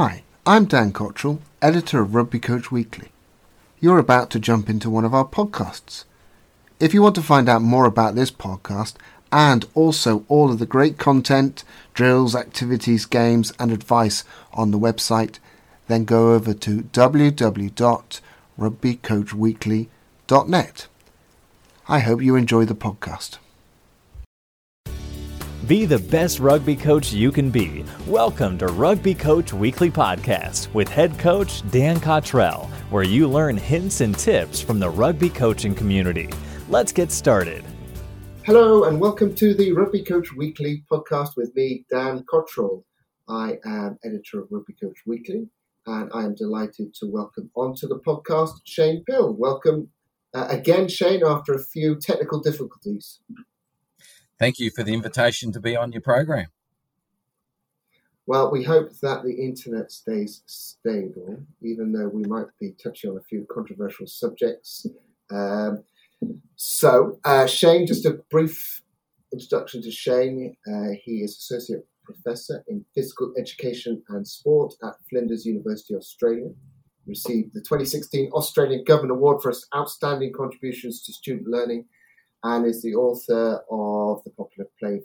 Hi, I'm Dan Cottrell, editor of Rugby Coach Weekly. You're about to jump into one of our podcasts. If you want to find out more about this podcast and also all of the great content, drills, activities, games, and advice on the website, then go over to www.rugbycoachweekly.net. I hope you enjoy the podcast. Be the best rugby coach you can be. Welcome to Rugby Coach Weekly Podcast with head coach Dan Cottrell, where you learn hints and tips from the rugby coaching community. Let's get started. Hello, and welcome to the Rugby Coach Weekly podcast with me, Dan Cottrell. I am editor of Rugby Coach Weekly, and I am delighted to welcome onto the podcast Shane Pill. Welcome uh, again, Shane, after a few technical difficulties. Thank you for the invitation to be on your program. Well, we hope that the internet stays stable, even though we might be touching on a few controversial subjects. Um, so, uh, Shane, just a brief introduction to Shane. Uh, he is Associate Professor in Physical Education and Sport at Flinders University, Australia. Received the 2016 Australian Government Award for his outstanding contributions to student learning and is the author of the popular play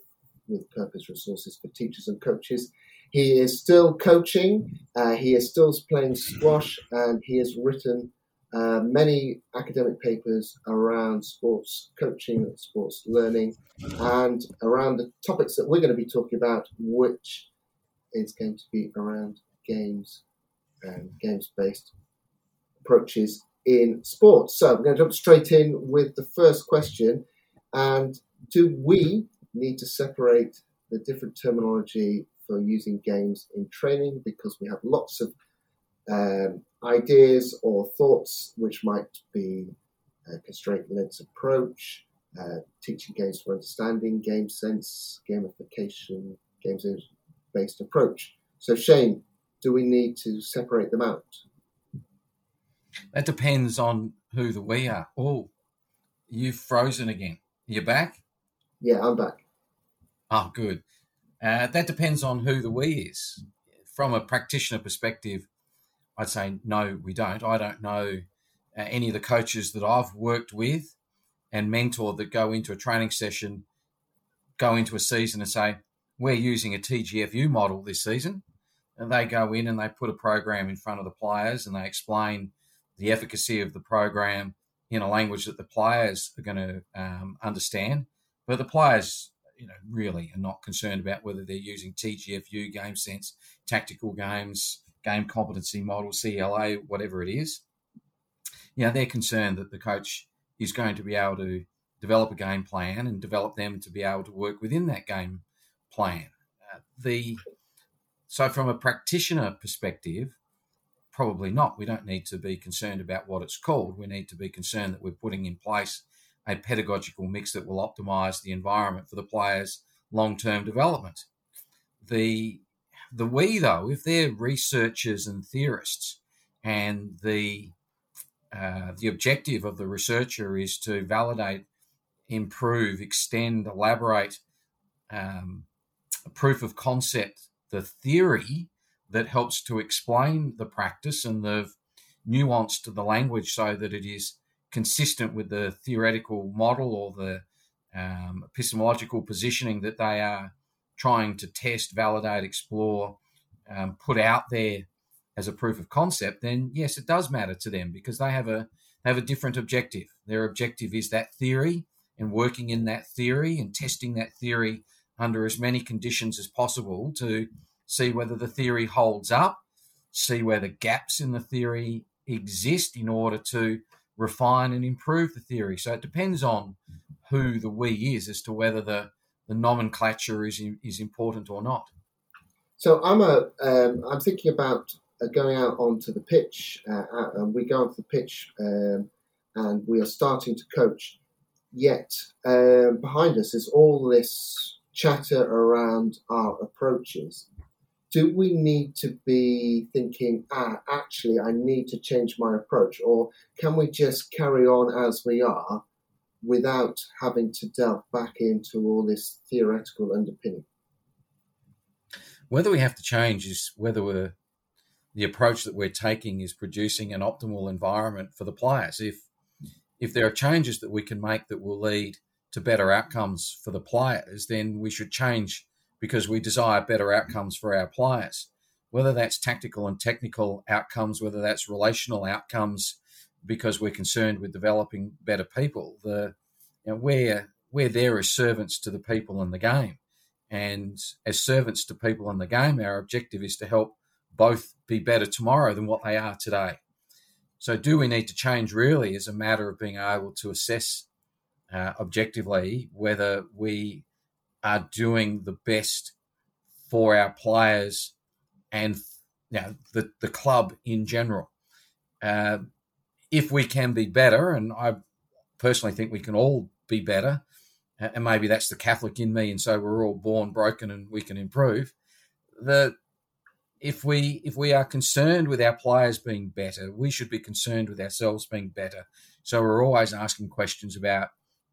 with purpose resources for teachers and coaches. He is still coaching, uh, he is still playing squash, and he has written uh, many academic papers around sports coaching, sports learning, and around the topics that we're going to be talking about, which is going to be around games and games based approaches in sports. So we're going to jump straight in with the first question. And do we need to separate the different terminology for using games in training? Because we have lots of um, ideas or thoughts which might be a constraints-led approach, uh, teaching games for understanding, game sense, gamification, games based approach. So, Shane, do we need to separate them out? That depends on who the we are. Oh, you've frozen again. You're back? Yeah, I'm back. Oh, good. Uh, that depends on who the we is. From a practitioner perspective, I'd say no, we don't. I don't know uh, any of the coaches that I've worked with and mentored that go into a training session, go into a season and say, we're using a TGFU model this season. And they go in and they put a program in front of the players and they explain the efficacy of the program in a language that the players are going to um, understand. But the players, you know, really are not concerned about whether they're using TGFU, game sense, tactical games, game competency model, CLA, whatever it is. You know, they're concerned that the coach is going to be able to develop a game plan and develop them to be able to work within that game plan. Uh, the so from a practitioner perspective, probably not. We don't need to be concerned about what it's called. We need to be concerned that we're putting in place a pedagogical mix that will optimize the environment for the players' long-term development. The the we though, if they're researchers and theorists, and the uh, the objective of the researcher is to validate, improve, extend, elaborate um, proof of concept, the theory that helps to explain the practice and the nuance to the language so that it is consistent with the theoretical model or the um, epistemological positioning that they are trying to test, validate, explore, um, put out there as a proof of concept, then yes, it does matter to them because they have a they have a different objective. Their objective is that theory and working in that theory and testing that theory under as many conditions as possible to see whether the theory holds up, see where the gaps in the theory exist in order to refine and improve the theory. So it depends on who the we is as to whether the, the nomenclature is is important or not. So I'm a um, I'm thinking about uh, going out onto the pitch, uh, and we go onto the pitch, um, and we are starting to coach. Yet um, behind us is all this chatter around our approaches, do we need to be thinking, ah, actually, I need to change my approach? Or can we just carry on as we are without having to delve back into all this theoretical underpinning? Whether we have to change is whether the approach that we're taking is producing an optimal environment for the players. If if there are changes that we can make that will lead to better outcomes for the players, then we should change because we desire better outcomes for our players. Whether that's tactical and technical outcomes, whether that's relational outcomes, because we're concerned with developing better people. The you know, we're we're there as servants to the people in the game, and as servants to people in the game, our objective is to help both be better tomorrow than what they are today. So, do we need to change? Really, is a matter of being able to assess uh, objectively whether we are doing the best for our players and you know, the the club in general. Uh, if we can be better, and I personally think we can all be better, and maybe that's the Catholic in me, and so we're all born broken and we can improve. That if we if we are concerned with our players being better, we should be concerned with ourselves being better. So we're always asking questions about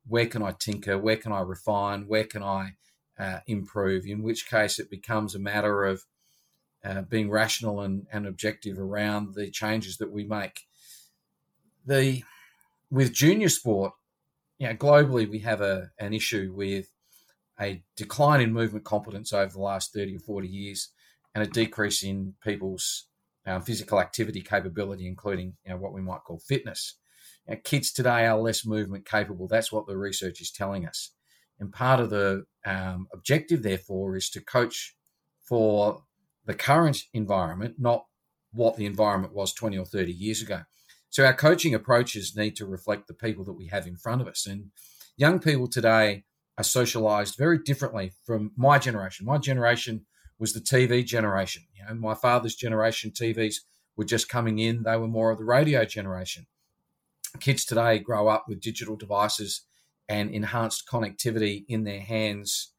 where can I tinker, where can I refine, where can I uh, improve. In which case, it becomes a matter of uh, being rational and, and objective around the changes that we make the with junior sport, you know, globally we have a an issue with a decline in movement competence over the last 30 or 40 years and a decrease in people's um, physical activity capability, including you know, what we might call fitness. Know, kids today are less movement capable. That's what the research is telling us. And part of the um, objective, therefore, is to coach for the current environment, not what the environment was 20 or 30 years ago. So our coaching approaches need to reflect the people that we have in front of us. And young people today are socialized very differently from my generation. My generation was the TV generation. You know, my father's generation TVs were just coming in. They were more of the radio generation. Kids today grow up with digital devices and enhanced connectivity in their hands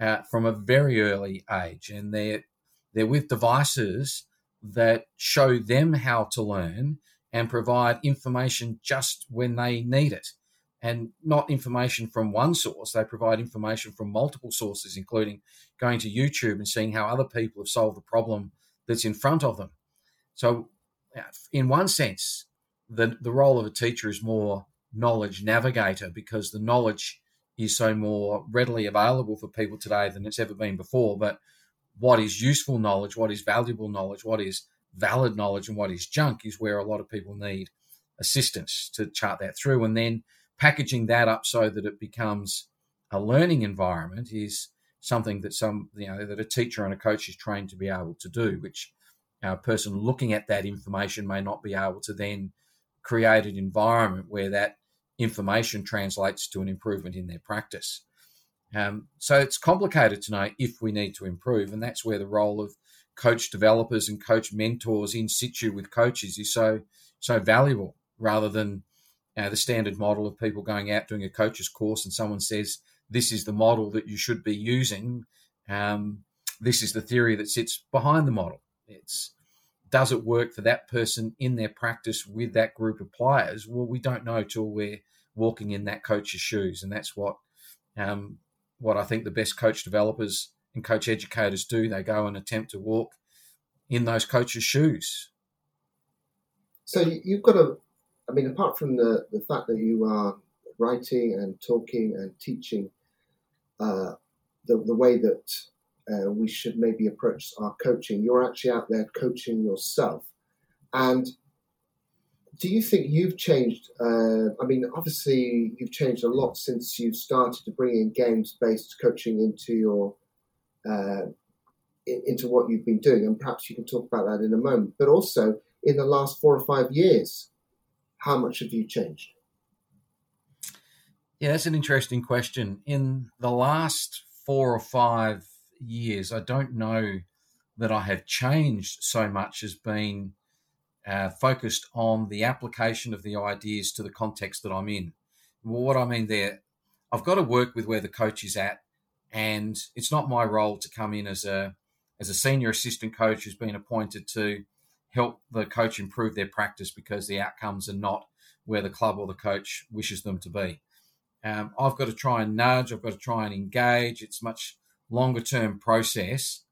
uh, from a very early age, and they're they're with devices that show them how to learn and provide information just when they need it. And not information from one source, they provide information from multiple sources, including going to YouTube and seeing how other people have solved the problem that's in front of them. So, in one sense, the, the role of a teacher is more knowledge navigator because the knowledge is so more readily available for people today than it's ever been before. But what is useful knowledge, what is valuable knowledge, what is valid knowledge and what is junk is where a lot of people need assistance to chart that through. And then packaging that up so that it becomes a learning environment is something that some you know that a teacher and a coach is trained to be able to do, which a person looking at that information may not be able to then create an environment where that information translates to an improvement in their practice. Um, so it's complicated to know if we need to improve, and that's where the role of coach developers and coach mentors in situ with coaches is so so valuable rather than know, the standard model of people going out doing a coach's course and someone says this is the model that you should be using um, this is the theory that sits behind the model it's does it work for that person in their practice with that group of players well we don't know till we're walking in that coach's shoes and that's what um, what i think the best coach developers and coach educators do. They go and attempt to walk in those coaches' shoes. So you've got to, I mean, apart from the, the fact that you are writing and talking and teaching uh, the, the way that uh, we should maybe approach our coaching, you're actually out there coaching yourself. And do you think you've changed? Uh, I mean, obviously, you've changed a lot since you started to bring in games based coaching into your uh, into what you've been doing, and perhaps you can talk about that in a moment. But also, in the last four or five years, how much have you changed? Yeah, that's an interesting question. In the last four or five years, I don't know that I have changed so much as being uh, focused on the application of the ideas to the context that I'm in. Well, what I mean there, I've got to work with where the coach is at and it's not my role to come in as a as a senior assistant coach who's been appointed to help the coach improve their practice because the outcomes are not where the club or the coach wishes them to be. Um, I've got to try and nudge. I've got to try and engage. It's much longer term process.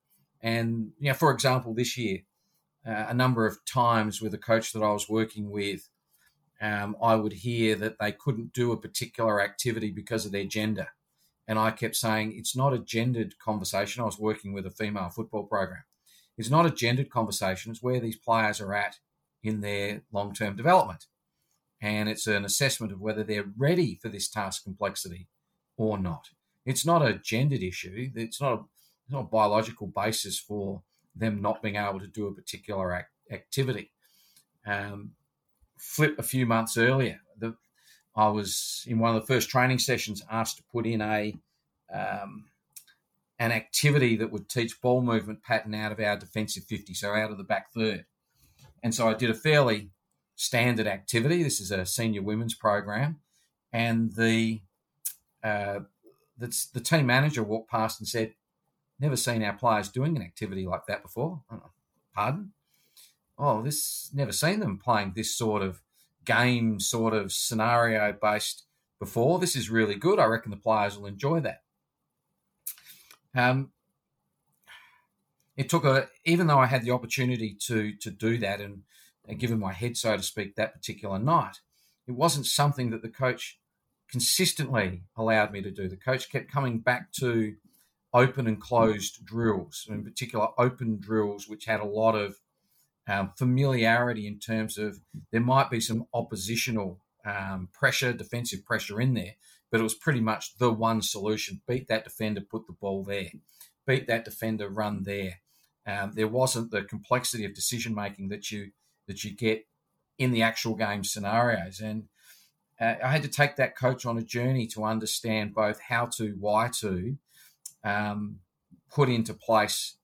And you know, for example, this year uh, a number of times with a coach that I was working with, um, I would hear that they couldn't do a particular activity because of their gender. And I kept saying, it's not a gendered conversation. I was working with a female football program. It's not a gendered conversation. It's where these players are at in their long term development. And it's an assessment of whether they're ready for this task complexity or not. It's not a gendered issue. It's not a, it's not a biological basis for them not being able to do a particular act, activity. Um, flip a few months earlier, the, I was in one of the first training sessions asked to put in a um, an activity that would teach ball movement pattern out of our defensive 50, so out of the back third. And so I did a fairly standard activity. This is a senior women's program, and the uh, the, the team manager walked past and said, "Never seen our players doing an activity like that before." Pardon? Oh, this never seen them playing this sort of game, sort of scenario based before. This is really good. I reckon the players will enjoy that. Um, it took a even though I had the opportunity to to do that and, and give my head, so to speak, that particular night, it wasn't something that the coach consistently allowed me to do. The coach kept coming back to open and closed drills, and in particular open drills, which had a lot of um, familiarity in terms of there might be some oppositional um, pressure, defensive pressure in there, but it was pretty much the one solution: beat that defender, put the ball there, beat that defender, run there. Um, there wasn't the complexity of decision making that you that you get in the actual game scenarios, and uh, I had to take that coach on a journey to understand both how to, why to, um, put into place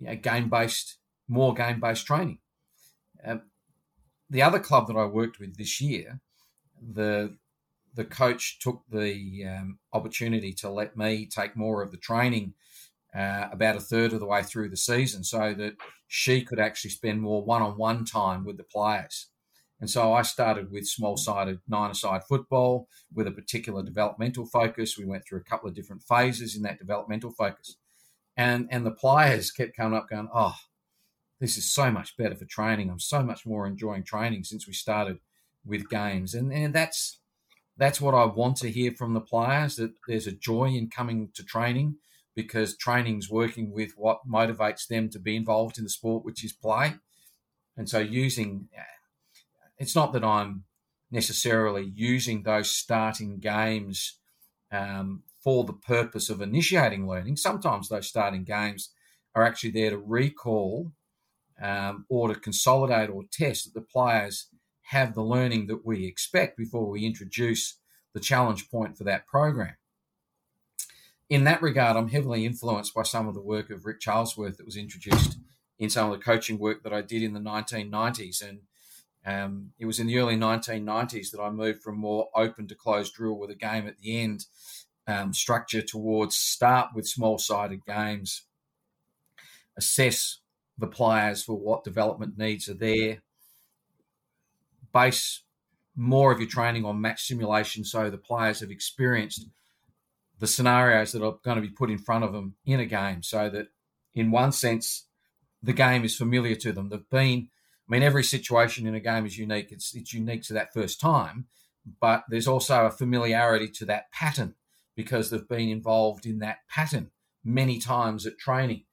you know, game based, more game based training. Um, the other club that I worked with this year, the the coach took the um, opportunity to let me take more of the training uh, about a third of the way through the season so that she could actually spend more one on one time with the players. And so I started with small sided nine side football with a particular developmental focus. We went through a couple of different phases in that developmental focus. And, and the players kept coming up going, oh, this is so much better for training. I'm so much more enjoying training since we started with games. And, and that's that's what I want to hear from the players that there's a joy in coming to training because training's working with what motivates them to be involved in the sport, which is play. And so using it's not that I'm necessarily using those starting games um, for the purpose of initiating learning. Sometimes those starting games are actually there to recall um, or to consolidate or test that the players have the learning that we expect before we introduce the challenge point for that program. In that regard, I'm heavily influenced by some of the work of Rick Charlesworth that was introduced in some of the coaching work that I did in the 1990s. And um, it was in the early 1990s that I moved from more open to closed drill with a game at the end um, structure towards start with small sided games, assess the players for what development needs are there, base more of your training on match simulation so the players have experienced the scenarios that are going to be put in front of them in a game so that in one sense the game is familiar to them. They've been i mean every situation in a game is unique it's, it's unique to that first time but there's also a familiarity to that pattern because they've been involved in that pattern many times at training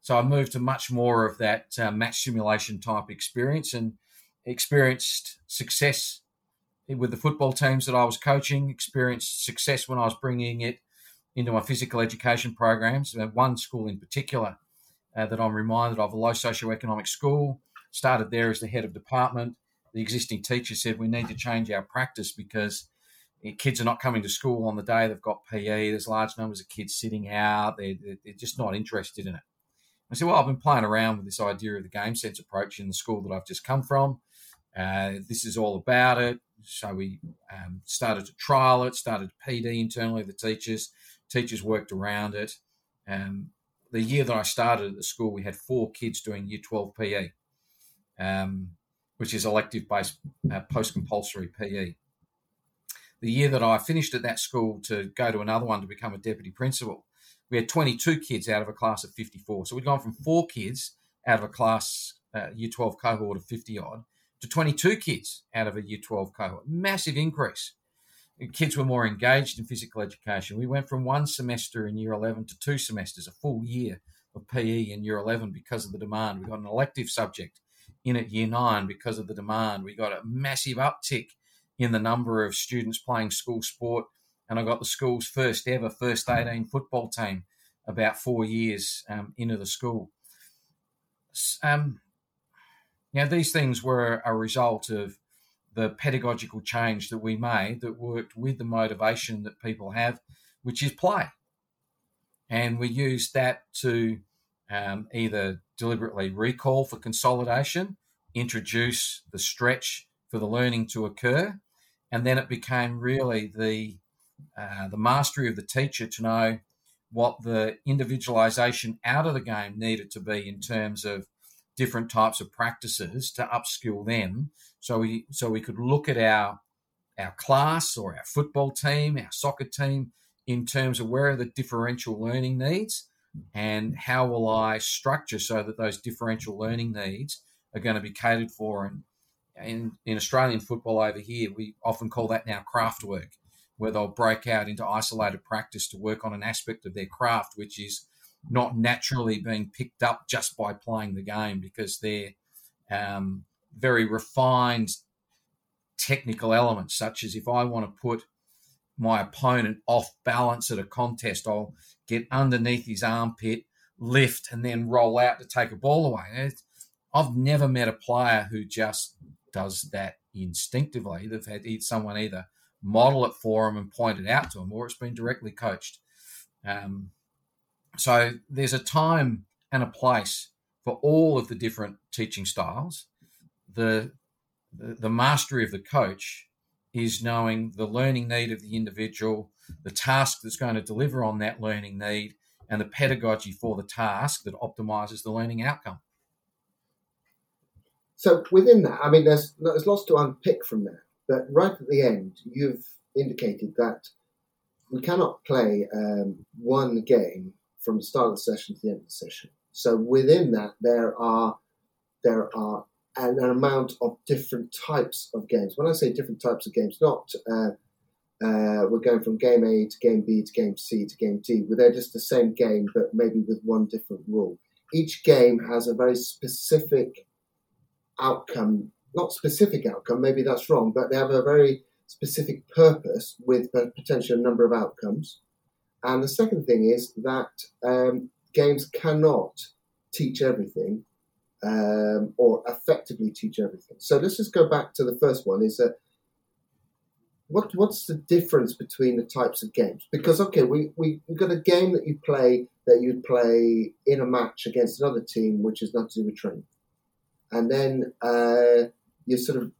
so i moved to much more of that uh, match simulation type experience and experienced success with the football teams that I was coaching, experienced success when I was bringing it into my physical education programs. One school in particular uh, that I'm reminded of, a low socioeconomic school, started there as the head of department. The existing teacher said, We need to change our practice because kids are not coming to school on the day they've got PE. There's large numbers of kids sitting out, they're, they're just not interested in it. I said, Well, I've been playing around with this idea of the game sense approach in the school that I've just come from. Uh, this is all about it. So we um, started to trial it, started PD internally, the teachers. Teachers worked around it. Um, the year that I started at the school, we had four kids doing Year 12 PE, um, which is elective based uh, post compulsory PE. The year that I finished at that school to go to another one to become a deputy principal, we had 22 kids out of a class of 54. So we'd gone from four kids out of a class, uh, year 12 cohort of 50 odd, to 22 kids out of a year 12 cohort. Massive increase. Kids were more engaged in physical education. We went from one semester in year 11 to two semesters, a full year of PE in year 11 because of the demand. We got an elective subject in at year nine because of the demand. We got a massive uptick in the number of students playing school sport. And I got the school's first ever first 18 football team about four years um, into the school. Um, now, these things were a result of the pedagogical change that we made that worked with the motivation that people have, which is play. And we used that to um, either deliberately recall for consolidation, introduce the stretch for the learning to occur, and then it became really the uh, the mastery of the teacher to know what the individualization out of the game needed to be in terms of different types of practices to upskill them so we so we could look at our our class or our football team our soccer team in terms of where are the differential learning needs and how will i structure so that those differential learning needs are going to be catered for. And in, in australian football over here we often call that now craft work where they'll break out into isolated practice to work on an aspect of their craft which is not naturally being picked up just by playing the game because they're um, very refined technical elements, such as if I want to put my opponent off balance at a contest, I'll get underneath his armpit, lift, and then roll out to take a ball away. I've never met a player who just does that instinctively. They've had someone either model it for them and point it out to them, or it's been directly coached. Um, so there's a time and a place for all of the different teaching styles. The, the, mastery of the coach is knowing the learning need of the individual, the task that's going to deliver on that learning need, and the pedagogy for the task that optimizes the learning outcome. So within that, I mean, there's there's lots to unpick from there. But right at the end, you've indicated that we cannot play um, one game from the start of the session to the end of the session. So within that, there are there are an, amount of different types of games. When I say different types of games, not uh, uh, we're going from game A to game B to game C to game D, where they're just the same game, but maybe with one different rule. Each game has a very specific outcome, not specific outcome, maybe that's wrong, but they have a very specific purpose with a potential number of outcomes. And the second thing is that um, games cannot teach everything um, or effectively teach everything. So let's just go back to the first one: is that what what's the difference between the types of games? Because okay, we we have got a game that you play that you'd play in a match against another team, which is not to do with training, and then uh, you sort of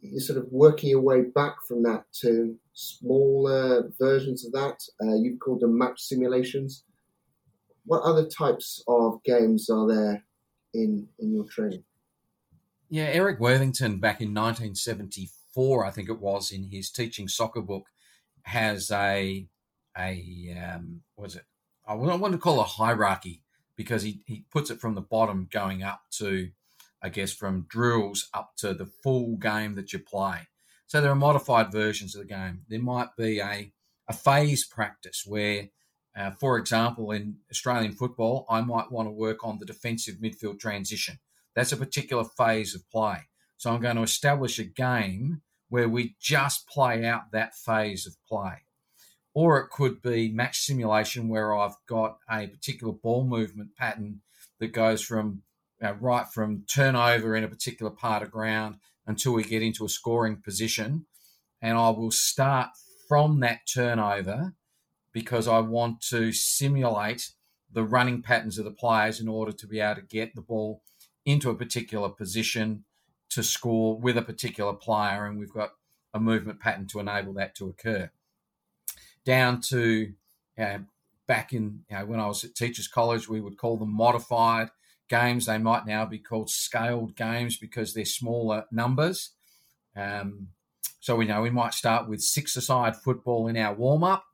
you're sort of working your way back from that to smaller versions of that. Uh, you've called them match simulations. What other types of games are there in in your training? Yeah, Eric Worthington back in 1974, I think it was, in his teaching soccer book, has a a um, was it? I want to call it a hierarchy because he, he puts it from the bottom going up to I guess, from drills up to the full game that you play. So there are modified versions of the game. There might be a, a phase practice where, uh, for example, in Australian football, I might want to work on the defensive midfield transition. That's a particular phase of play. So I'm going to establish a game where we just play out that phase of play. Or it could be match simulation where I've got a particular ball movement pattern that goes from uh, right from turnover in a particular part of ground until we get into a scoring position. And I will start from that turnover because I want to simulate the running patterns of the players in order to be able to get the ball into a particular position to score with a particular player. And we've got a movement pattern to enable that to occur. Down to back in you know, when I was at Teachers College, we would call them modified games. They might now be called scaled games because they're smaller numbers. Um, so we know we might start with six-a-side football in our warm-up.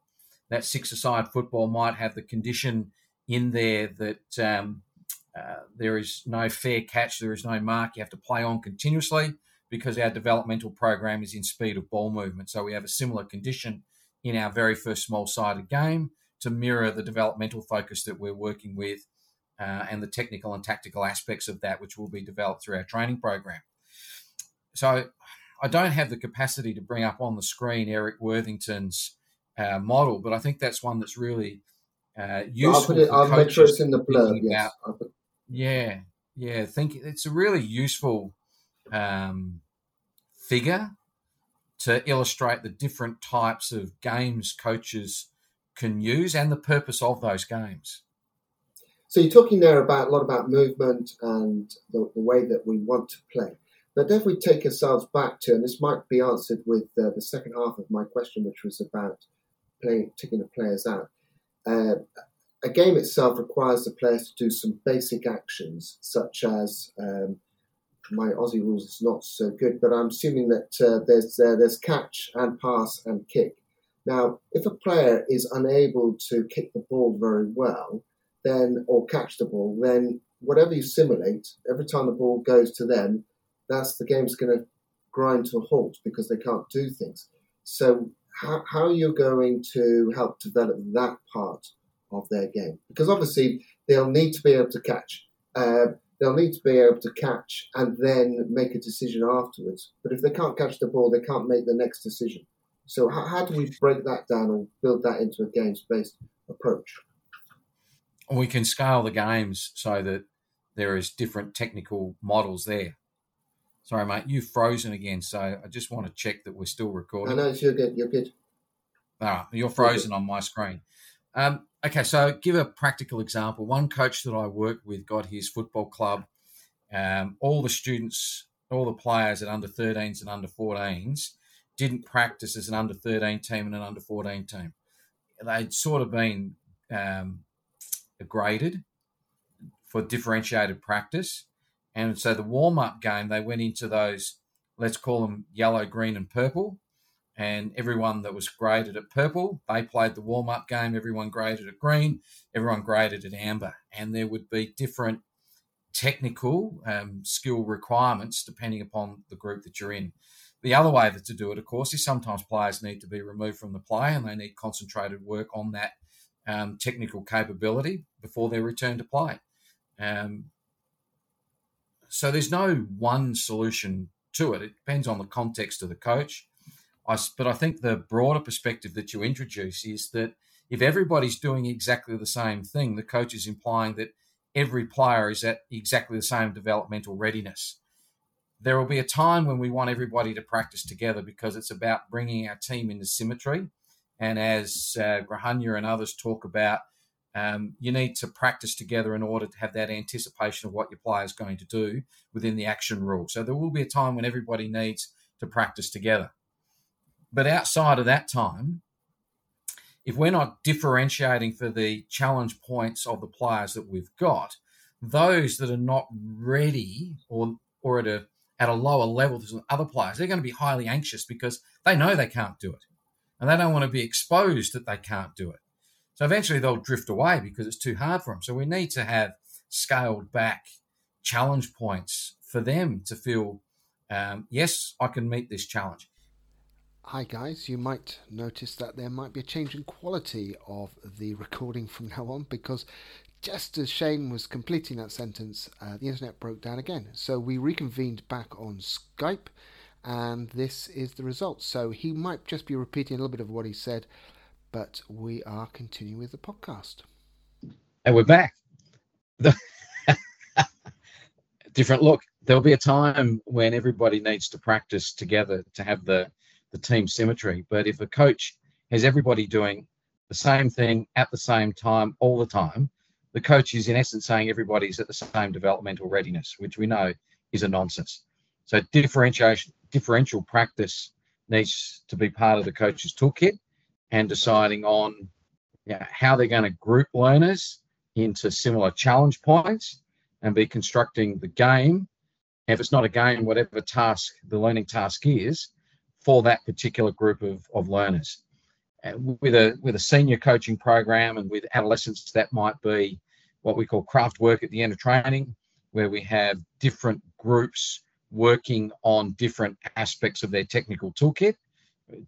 That six-a-side football might have the condition in there that um, Uh, there is no fair catch, there is no mark. You have to play on continuously because our developmental program is in speed of ball movement. So we have a similar condition in our very first small sided game to mirror the developmental focus that we're working with uh, and the technical and tactical aspects of that, which will be developed through our training program. So I don't have the capacity to bring up on the screen Eric Worthington's uh, model, but I think that's one that's really uh, useful. I'll, put it, I'll make sure it's in the blurb. Yes. About, yeah, yeah. I think it's a really useful um, figure to illustrate the different types of games coaches can use and the purpose of those games. So you're talking there about a lot about movement and the, the way that we want to play. But if we take ourselves back to, and this might be answered with uh, the second half of my question, which was about playing, taking the players out. Uh, a game itself requires the players to do some basic actions, such as um, my Aussie rules is not so good, but I'm assuming that uh, there's uh, there's catch and pass and kick. Now, if a player is unable to kick the ball very well, then or catch the ball, then whatever you simulate, every time the ball goes to them, that's the game's going to grind to a halt because they can't do things. So, how, how are you going to help develop that part of their game? Because obviously, they'll need to be able to catch. Uh, they'll need to be able to catch and then make a decision afterwards. But if they can't catch the ball, they can't make the next decision. So how, how do we break that down and build that into a games-based approach? We can scale the games so that there is different technical models there. Sorry, mate, you've frozen again, so I just want to check that we're still recording. No, no, you're good. You're good. Ah, you're frozen you're on my screen. Um, okay, so give a practical example. One coach that I worked with got his football club. Um, all the students, all the players at under 13s and under 14s didn't practice as an under 13 team and an under 14 team. They'd sort of been um, graded for differentiated practice. And so the warm up game, they went into those, let's call them yellow, green, and purple and everyone that was graded at purple, they played the warm up game. Everyone graded at green, everyone graded at amber, and there would be different technical um, skill requirements depending upon the group that you're in. The other way to do it, of course, is sometimes players need to be removed from the play and they need concentrated work on that um, technical capability before they return to play. Um, so there's no one solution to it. It depends on the context of the coach I, but I think the broader perspective that you introduce is that if everybody's doing exactly the same thing, the coach is implying that every player is at exactly the same developmental readiness. There will be a time when we want everybody to practice together because it's about bringing our team into symmetry. And as uh, Gréhaigne and others talk about, um, you need to practice together in order to have that anticipation of what your player is going to do within the action rule. So there will be a time when everybody needs to practice together. But outside of that time, if we're not differentiating for the challenge points of the players that we've got, those that are not ready or or at a at a lower level than other players, they're going to be highly anxious because they know they can't do it. And they don't want to be exposed that they can't do it. So eventually they'll drift away because it's too hard for them. So we need to have scaled back challenge points for them to feel, um, yes, I can meet this challenge. Hi guys, you might notice that there might be a change in quality of the recording from now on because just as Shane was completing that sentence, uh, the internet broke down again. So we reconvened back on Skype and this is the result. So he might just be repeating a little bit of what he said, but we are continuing with the podcast. And we're back. Different look. There'll be a time when everybody needs to practice together to have the the team symmetry. But if a coach has everybody doing the same thing at the same time all the time, the coach is in essence saying everybody's at the same developmental readiness, which we know is a nonsense. So differentiation, differential practice needs to be part of the coach's toolkit and deciding on you know, how they're going to group learners into similar challenge points and be constructing the game. If it's not a game, whatever task the learning task is, for that particular group of, of learners. with a with a senior coaching program and with adolescents, that might be what we call craft work at the end of training, where we have different groups working on different aspects of their technical toolkit,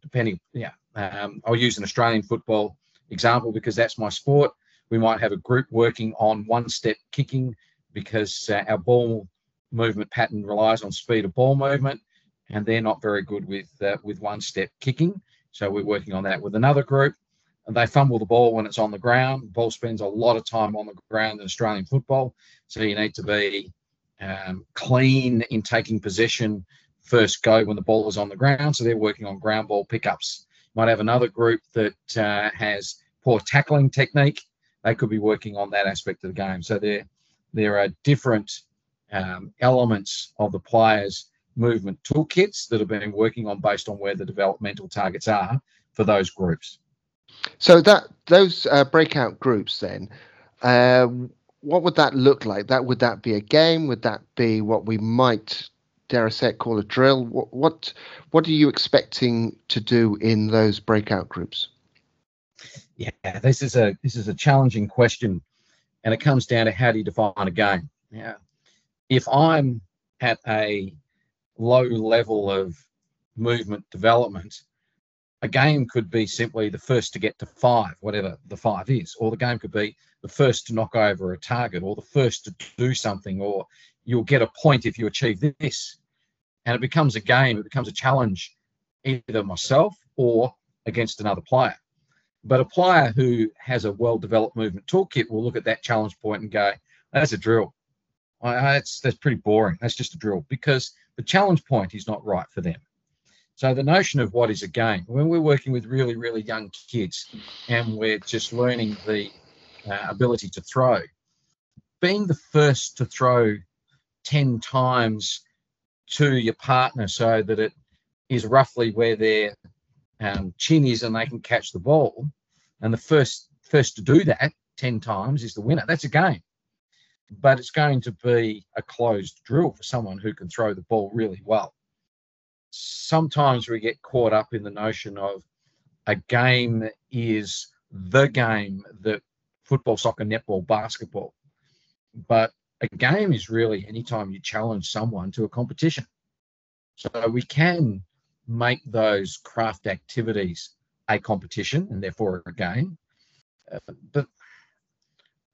depending. Yeah, um, I'll use an Australian football example because that's my sport. We might have a group working on one-step kicking because uh, our ball movement pattern relies on speed of ball movement, and they're not very good with uh, with one-step kicking. So we're working on that with another group. And they fumble the ball when it's on the ground. The ball spends a lot of time on the ground in Australian football. So you need to be um, clean in taking possession first go when the ball is on the ground. So they're working on ground ball pickups. Might have another group that uh, has poor tackling technique. They could be working on that aspect of the game. So there, there are different um, elements of the players' movement toolkits that have been working on based on where the developmental targets are for those groups. So that those uh, breakout groups then, uh, what would that look like? That would that be a game? Would that be what we might dare I say it, call a drill? What what what are you expecting to do in those breakout groups? Yeah, this is a this is a challenging question, and it comes down to how do you define a game? Yeah, if I'm at a low level of movement development, a game could be simply the first to get to five, whatever the five is, or the game could be the first to knock over a target, or the first to do something, or you'll get a point if you achieve this. And it becomes a game, it becomes a challenge, either myself or against another player. But a player who has a well developed movement toolkit will look at that challenge point and go, that's a drill. That's, that's pretty boring. That's just a drill because the challenge point is not right for them. So the notion of what is a game, when we're working with really, really young kids and we're just learning the uh, ability to throw, being the first to throw 10 times to your partner so that it is roughly where their um, chin is and they can catch the ball, and the first first to do that 10 times is the winner. That's a game. But it's going to be a closed drill for someone who can throw the ball really well sometimes we get caught up in the notion of a game is the game that football, soccer, netball, basketball. But a game is really anytime you challenge someone to a competition. So we can make those craft activities a competition and therefore a game. Uh, but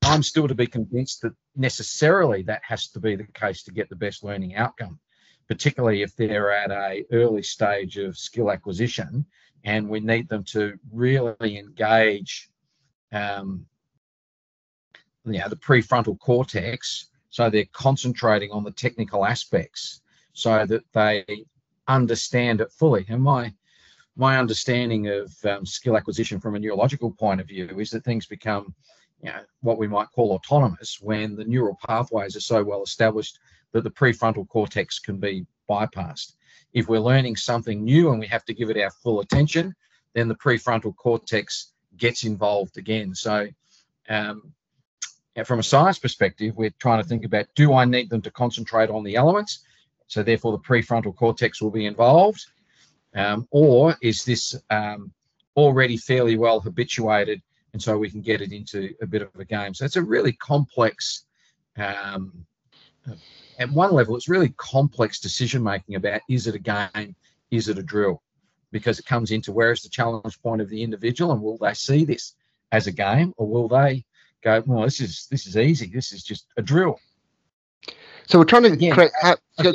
I'm still to be convinced that necessarily that has to be the case to get the best learning outcome particularly if they're at a early stage of skill acquisition and we need them to really engage um, you know, the prefrontal cortex so they're concentrating on the technical aspects so that they understand it fully and my my understanding of um, skill acquisition from a neurological point of view is that things become you know, what we might call autonomous when the neural pathways are so well established that the prefrontal cortex can be bypassed. If we're learning something new and we have to give it our full attention, then the prefrontal cortex gets involved again. So, um, from a science perspective, we're trying to think about do I need them to concentrate on the elements? So, therefore, the prefrontal cortex will be involved. Um, or is this um, already fairly well habituated and so we can get it into a bit of a game? So, it's a really complex um, at one level, it's really complex decision making about is it a game, is it a drill? Because it comes into where is the challenge point of the individual, and will they see this as a game, or will they go, well, this is this is easy, this is just a drill. So we're trying to create. Uh,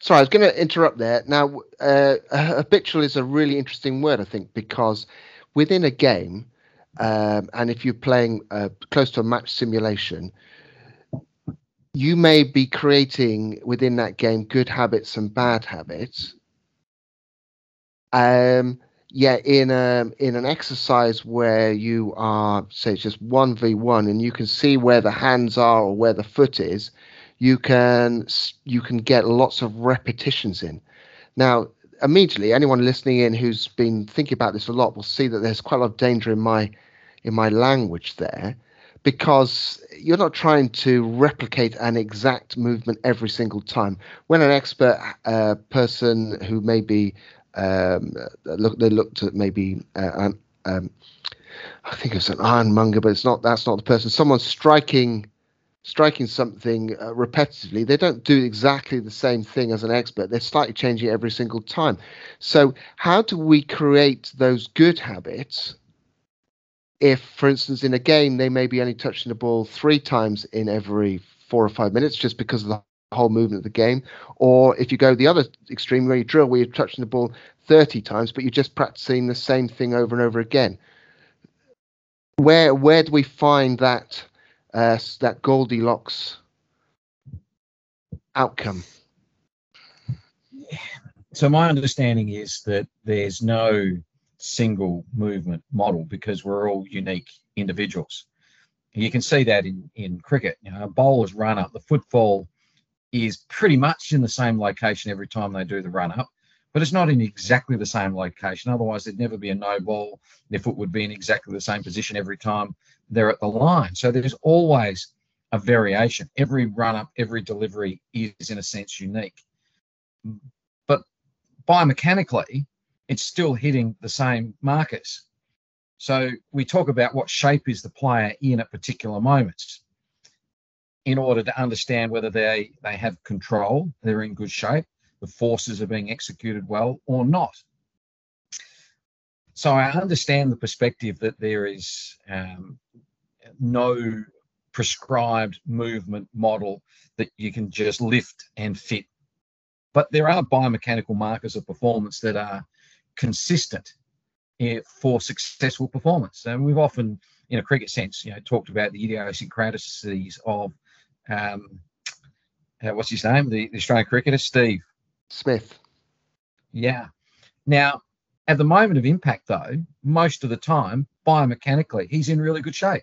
sorry, I was going to interrupt there. Now, uh, habitual is a really interesting word, I think, because within a game, um, and if you're playing uh, close to a match simulation, you may be creating within that game good habits and bad habits. Um, yeah, in a um, in an exercise where you are say it's just one v one, and you can see where the hands are or where the foot is, you can you can get lots of repetitions in. Now, immediately, anyone listening in who's been thinking about this a lot will see that there's quite a lot of danger in my in my language there because you're not trying to replicate an exact movement every single time. When an expert uh, person who maybe um, look they looked at maybe uh, um, I think it's an ironmonger, but it's not. That's not the person. Someone striking striking something uh, repetitively, they don't do exactly the same thing as an expert. They're slightly changing it every single time. So, how do we create those good habits? If, for instance, in a game, they may be only touching the ball three times in every four or five minutes just because of the whole movement of the game. Or if you go the other extreme where you drill, where you're touching the ball 30 times, but you're just practicing the same thing over and over again. Where where do we find that uh, that Goldilocks outcome? So my understanding is that there's no single movement model because we're all unique individuals. You can see that in, in cricket. You know, bowler's run up, the footfall is pretty much in the same location every time they do the run up, but it's not in exactly the same location. Otherwise, there'd never be a no ball. Their foot would be in exactly the same position every time they're at the line. So there's always a variation. Every run up, every delivery is, in a sense, unique. But biomechanically, it's still hitting the same markers. So we talk about what shape is the player in at particular moments in order to understand whether they, they have control, they're in good shape, the forces are being executed well or not. So I understand the perspective that there is um, no prescribed movement model that you can just lift and fit. But there are biomechanical markers of performance that are consistent eh, for successful performance. And we've often, in a cricket sense, you know, talked about the idiosyncrasies of um, uh, what's his name? The, the Australian cricketer, Steve Smith. Yeah. Now, at the moment of impact, though, most of the time, biomechanically, he's in really good shape.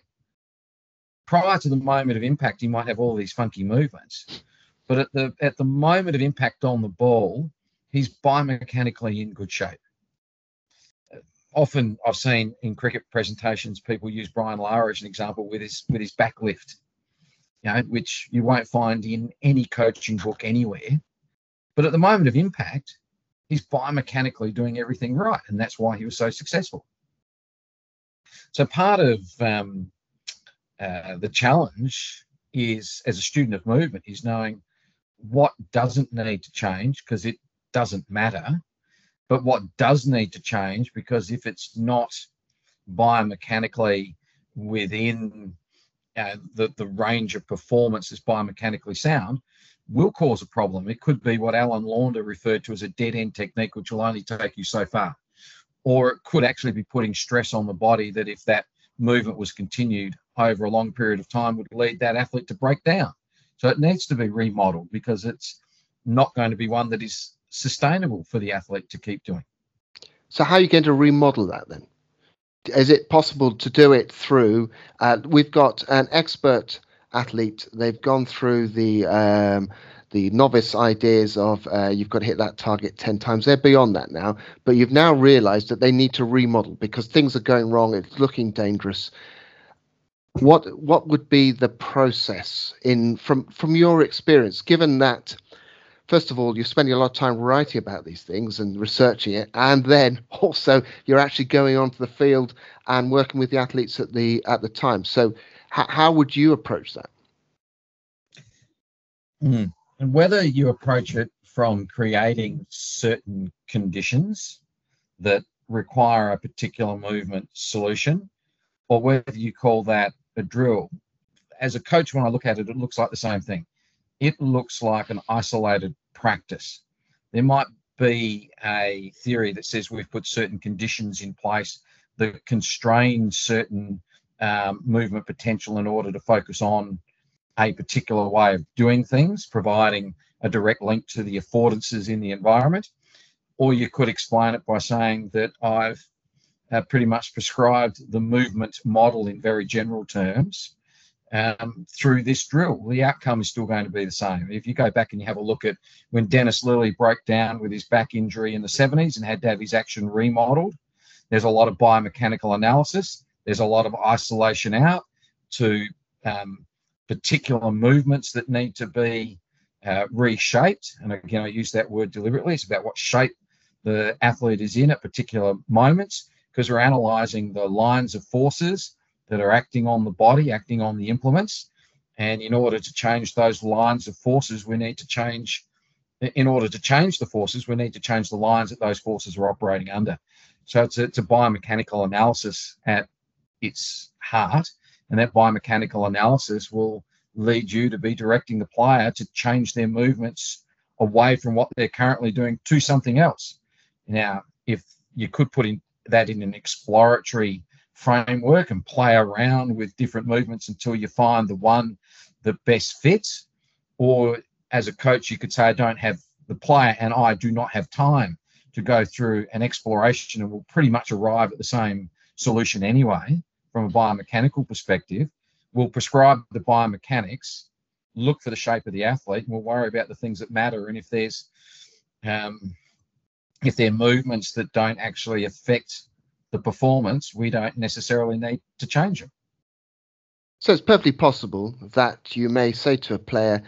Prior to the moment of impact, he might have all these funky movements, but at the at the moment of impact on the ball, he's biomechanically in good shape. Often, I've seen in cricket presentations people use Brian Lara as an example with his with his back lift you know, which you won't find in any coaching book anywhere. But at the moment of impact, he's biomechanically doing everything right, and that's why he was so successful. So part of um, uh, the challenge is, as a student of movement, is knowing what doesn't need to change because it doesn't matter, but what does need to change because if it's not biomechanically within uh, the, the range of performance is biomechanically sound will cause a problem. It could be what Alan Launder referred to as a dead end technique, which will only take you so far. Or it could actually be putting stress on the body that if that movement was continued over a long period of time would lead that athlete to break down. So it needs to be remodeled because it's not going to be one that is sustainable for the athlete to keep doing. So how are you going to remodel that then? Is it possible to do it through? Uh, we've got an expert athlete. They've gone through the um, the novice ideas of uh, you've got to hit that target 10 times. They're beyond that now, but you've now realized that they need to remodel because things are going wrong. It's looking dangerous. What what would be the process in from from your experience, given that first of all, you're spending a lot of time writing about these things and researching it, and then also you're actually going onto the field and working with the athletes at the at the time. So, h- how would you approach that? Mm. And whether you approach it from creating certain conditions that require a particular movement solution, or whether you call that a drill. As a coach, when I look at it, it looks like the same thing it looks like an isolated practice. There might be a theory that says we've put certain conditions in place that constrain certain um, movement potential in order to focus on a particular way of doing things, providing a direct link to the affordances in the environment. Or you could explain it by saying that I've uh, pretty much prescribed the movement model in very general terms um, through this drill, the outcome is still going to be the same. If you go back and you have a look at when Dennis Lillee broke down with his back injury in the 70s and had to have his action remodeled, there's a lot of biomechanical analysis. There's a lot of isolation out to um, particular movements that need to be uh, reshaped. And again, I use that word deliberately. It's about what shape the athlete is in at particular moments. because we're analyzing the lines of forces that are acting on the body, acting on the implements. And in order to change those lines of forces, we need to change, in order to change the forces, we need to change the lines that those forces are operating under. So it's a, it's a biomechanical analysis at its heart. And that biomechanical analysis will lead you to be directing the player to change their movements away from what they're currently doing to something else. Now, if you could put in that in an exploratory framework and play around with different movements until you find the one that best fits, or as a coach, you could say, I don't have the player and I do not have time to go through an exploration and we'll pretty much arrive at the same solution anyway from a biomechanical perspective. We'll prescribe the biomechanics, look for the shape of the athlete, and we'll worry about the things that matter. And if there's um, if there are movements that don't actually affect the performance, we don't necessarily need to change them. So it's perfectly possible that you may say to a player,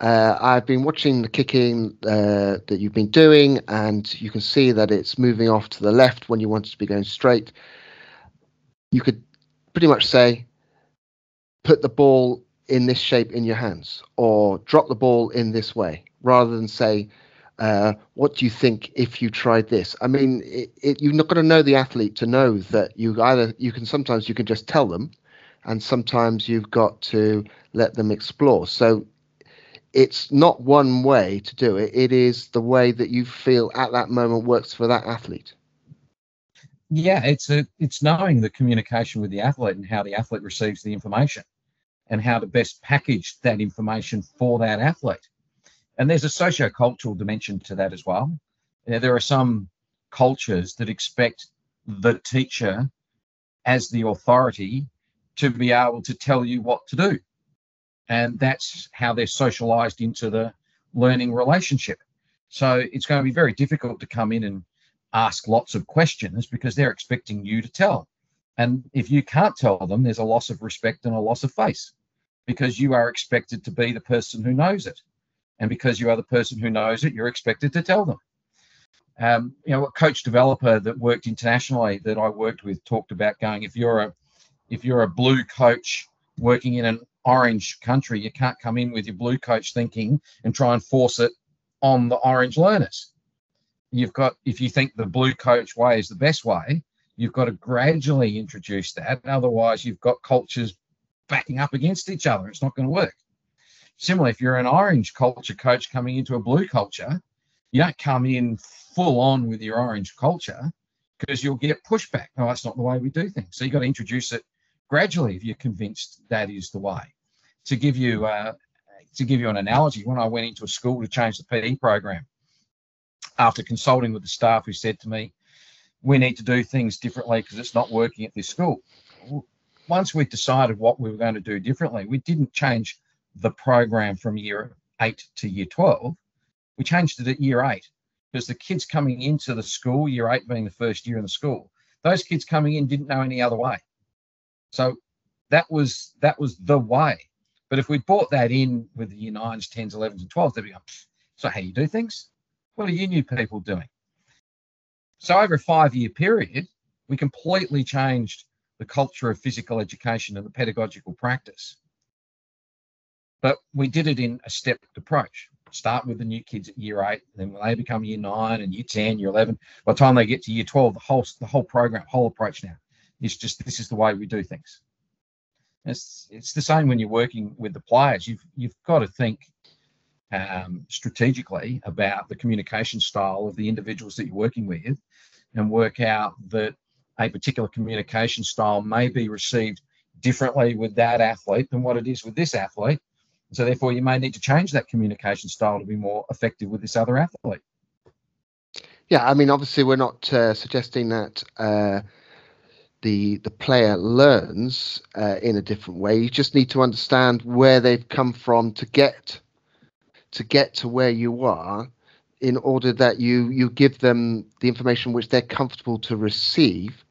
uh, I've been watching the kicking uh, that you've been doing, and you can see that it's moving off to the left when you want it to be going straight. You could pretty much say, put the ball in this shape in your hands, or drop the ball in this way, rather than say, uh, what do you think if you tried this? I mean, it, it, you're not going to know the athlete to know that you either you can sometimes you can just tell them, and sometimes you've got to let them explore. So it's not one way to do it. It is the way that you feel at that moment works for that athlete. Yeah, it's a it's knowing the communication with the athlete and how the athlete receives the information, and how to best package that information for that athlete. And there's a socio-cultural dimension to that as well. There are some cultures that expect the teacher as the authority to be able to tell you what to do. And that's how they're socialized into the learning relationship. So it's going to be very difficult to come in and ask lots of questions because they're expecting you to tell. And if you can't tell them, there's a loss of respect and a loss of face because you are expected to be the person who knows it. And because you are the person who knows it, you're expected to tell them. Um, you know, a coach developer that worked internationally that I worked with talked about going, if you're a if you're a blue coach working in an orange country, you can't come in with your blue coach thinking and try and force it on the orange learners. You've got, if you think the blue coach way is the best way, you've got to gradually introduce that. Otherwise, you've got cultures backing up against each other. It's not going to work. Similarly, if you're an orange culture coach coming into a blue culture, you don't come in full on with your orange culture because you'll get pushback. No, that's not the way we do things. So you've got to introduce it gradually if you're convinced that is the way. To give you uh, to give you an analogy, when I went into a school to change the PE program, after consulting with the staff who said to me, "We need to do things differently because it's not working at this school." Once we decided what we were going to do differently, we didn't change the program from year eight to year 12. We changed it at year eight because the kids coming into the school, year eight being the first year in the school, those kids coming in didn't know any other way. So that was that was the way. But if we brought that in with the year nines, tens, elevens, and twelves, they'd be like, so how you do things? What are you new people doing? So over a five-year period, we completely changed the culture of physical education and the pedagogical practice. But we did it in a stepped approach. Start with the new kids at year eight, then when they become year nine and year 10, year 11, by the time they get to year 12, the whole the whole program, whole approach now is just this is the way we do things. It's it's the same when you're working with the players. You've you've got to think um, strategically about the communication style of the individuals that you're working with, and work out that a particular communication style may be received differently with that athlete than what it is with this athlete. So therefore, you may need to change that communication style to be more effective with this other athlete. Yeah, I mean, obviously, we're not uh, suggesting that. Uh, the the player learns uh, in a different way. You just need to understand where they've come from to get to get to where you are, in order that you you give them the information which they're comfortable to receive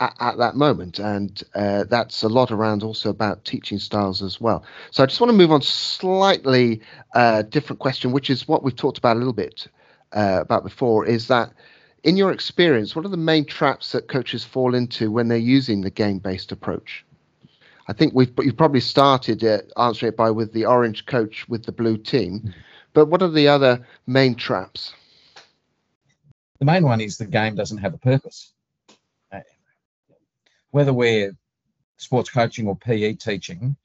at, at that moment. And uh, that's a lot around also about teaching styles as well. So I just want to move on slightly uh, different question, which is what we've talked about a little bit uh, about before, is that in your experience, what are the main traps that coaches fall into when they're using the game-based approach? I think we've you've probably started uh, answering it by with the orange coach with the blue team, but what are the other main traps? The main one is the game doesn't have a purpose. Whether we're sports coaching or PE teaching,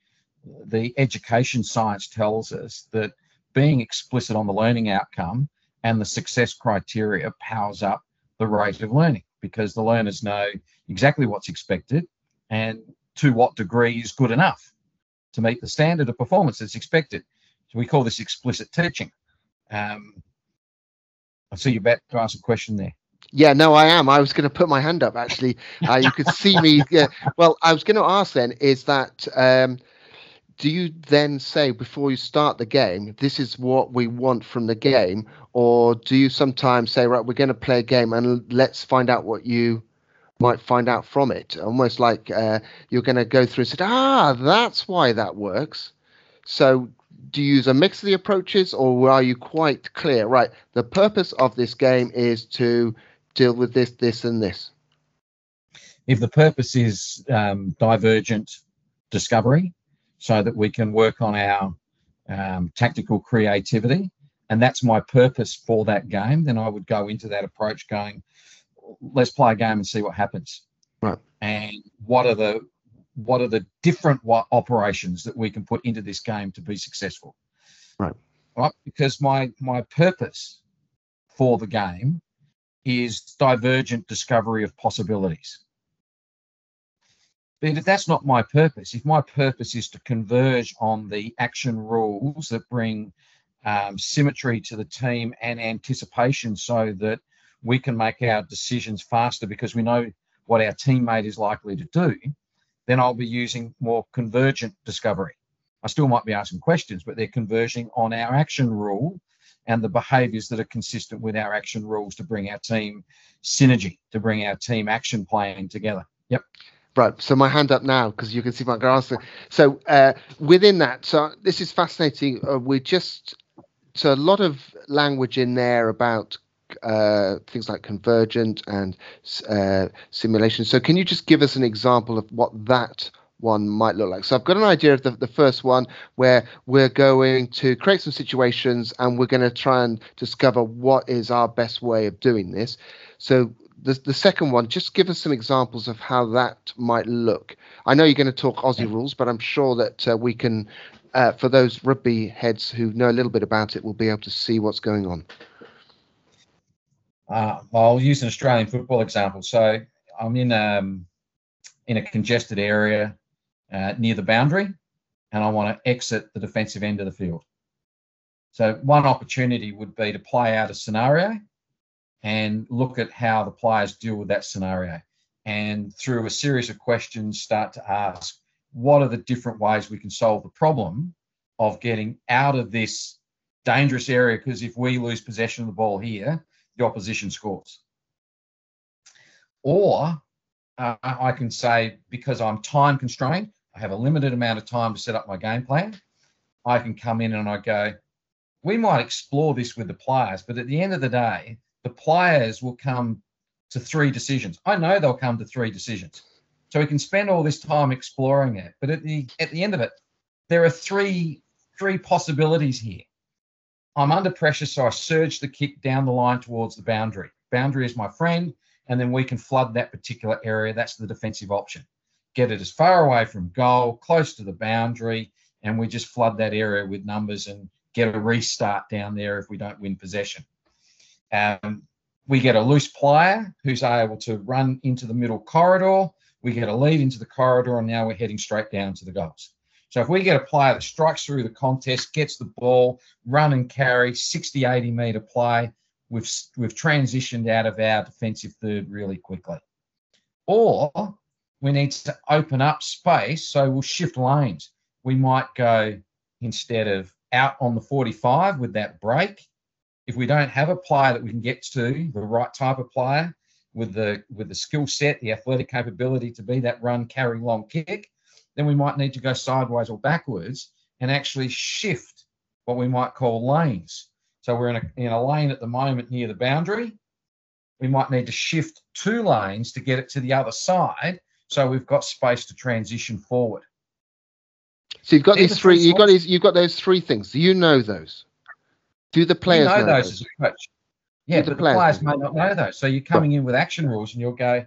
the education science tells us that being explicit on the learning outcome and the success criteria powers up the rate of learning because the learners know exactly what's expected and to what degree is good enough to meet the standard of performance that's expected. So we call this explicit teaching. Um, I see you're about to ask a question there. Yeah, no, I am. I was going to put my hand up. Actually, uh, you could see me. Yeah. Well, I was going to ask then: is that um, do you then say before you start the game, this is what we want from the game, or do you sometimes say, right, we're going to play a game and let's find out what you might find out from it? Almost like uh, you're going to go through and say, ah, that's why that works. So do you use a mix of the approaches, or are you quite clear? Right, the purpose of this game is to deal with this, this, and this. If the purpose is um, divergent discovery, so that we can work on our um, tactical creativity. And that's my purpose for that game. Then I would go into that approach going, let's play a game and see what happens. Right. And what are the what are the different operations that we can put into this game to be successful? Right. Right. Because my my purpose for the game is divergent discovery of possibilities. But if that's not my purpose, if my purpose is to converge on the action rules that bring um, symmetry to the team and anticipation so that we can make our decisions faster because we know what our teammate is likely to do, then I'll be using more convergent discovery. I still might be asking questions, but they're converging on our action rule and the behaviors that are consistent with our action rules to bring our team synergy, to bring our team action plan together. Yep. Right, so my hand up now because you can see my answer. So uh, within that, so this is fascinating. Uh, we just so a lot of language in there about uh, things like convergent and uh, simulation. So can you just give us an example of what that one might look like? So I've got an idea of the, the first one where we're going to create some situations and we're going to try and discover what is our best way of doing this. So the, the second one, just give us some examples of how that might look. I know you're going to talk Aussie rules, but I'm sure that uh, we can, uh, for those rugby heads who know a little bit about it, will be able to see what's going on. Uh, I'll use an Australian football example. So I'm in um, in a congested area uh, near the boundary, and I want to exit the defensive end of the field. So one opportunity would be to play out a scenario and look at how the players deal with that scenario. And through a series of questions, start to ask what are the different ways we can solve the problem of getting out of this dangerous area? Because if we lose possession of the ball here, the opposition scores. Or uh, I can say, because I'm time constrained, I have a limited amount of time to set up my game plan. I can come in and I go, we might explore this with the players, but at the end of the day, the players will come to three decisions. I know they'll come to three decisions. So we can spend all this time exploring it. But at the at the end of it, there are three three possibilities here. I'm under pressure, so I surge the kick down the line towards the boundary. Boundary is my friend, and then we can flood that particular area. That's the defensive option. Get it as far away from goal, close to the boundary, and we just flood that area with numbers and get a restart down there if we don't win possession. Um, we get a loose player who's able to run into the middle corridor. We get a lead into the corridor, and now we're heading straight down to the goals. So if we get a player that strikes through the contest, gets the ball, run and carry, 60, 80 metre play, we've, we've transitioned out of our defensive third really quickly. Or we need to open up space, so we'll shift lanes. We might go instead of out on the 45 with that break, if we don't have a player that we can get to, the right type of player with the with the skill set, the athletic capability to be that run, carry, long kick, then we might need to go sideways or backwards and actually shift what we might call lanes. So we're in a, in a lane at the moment near the boundary. we might need to shift two lanes to get it to the other side so we've got space to transition forward. So you've got They're these three. You've got these. You've got those three things. Do you know those? Do the players you know, know those, those, as a coach? Yeah, but the players, the players may not know those. So you're coming in with action rules, and you'll go,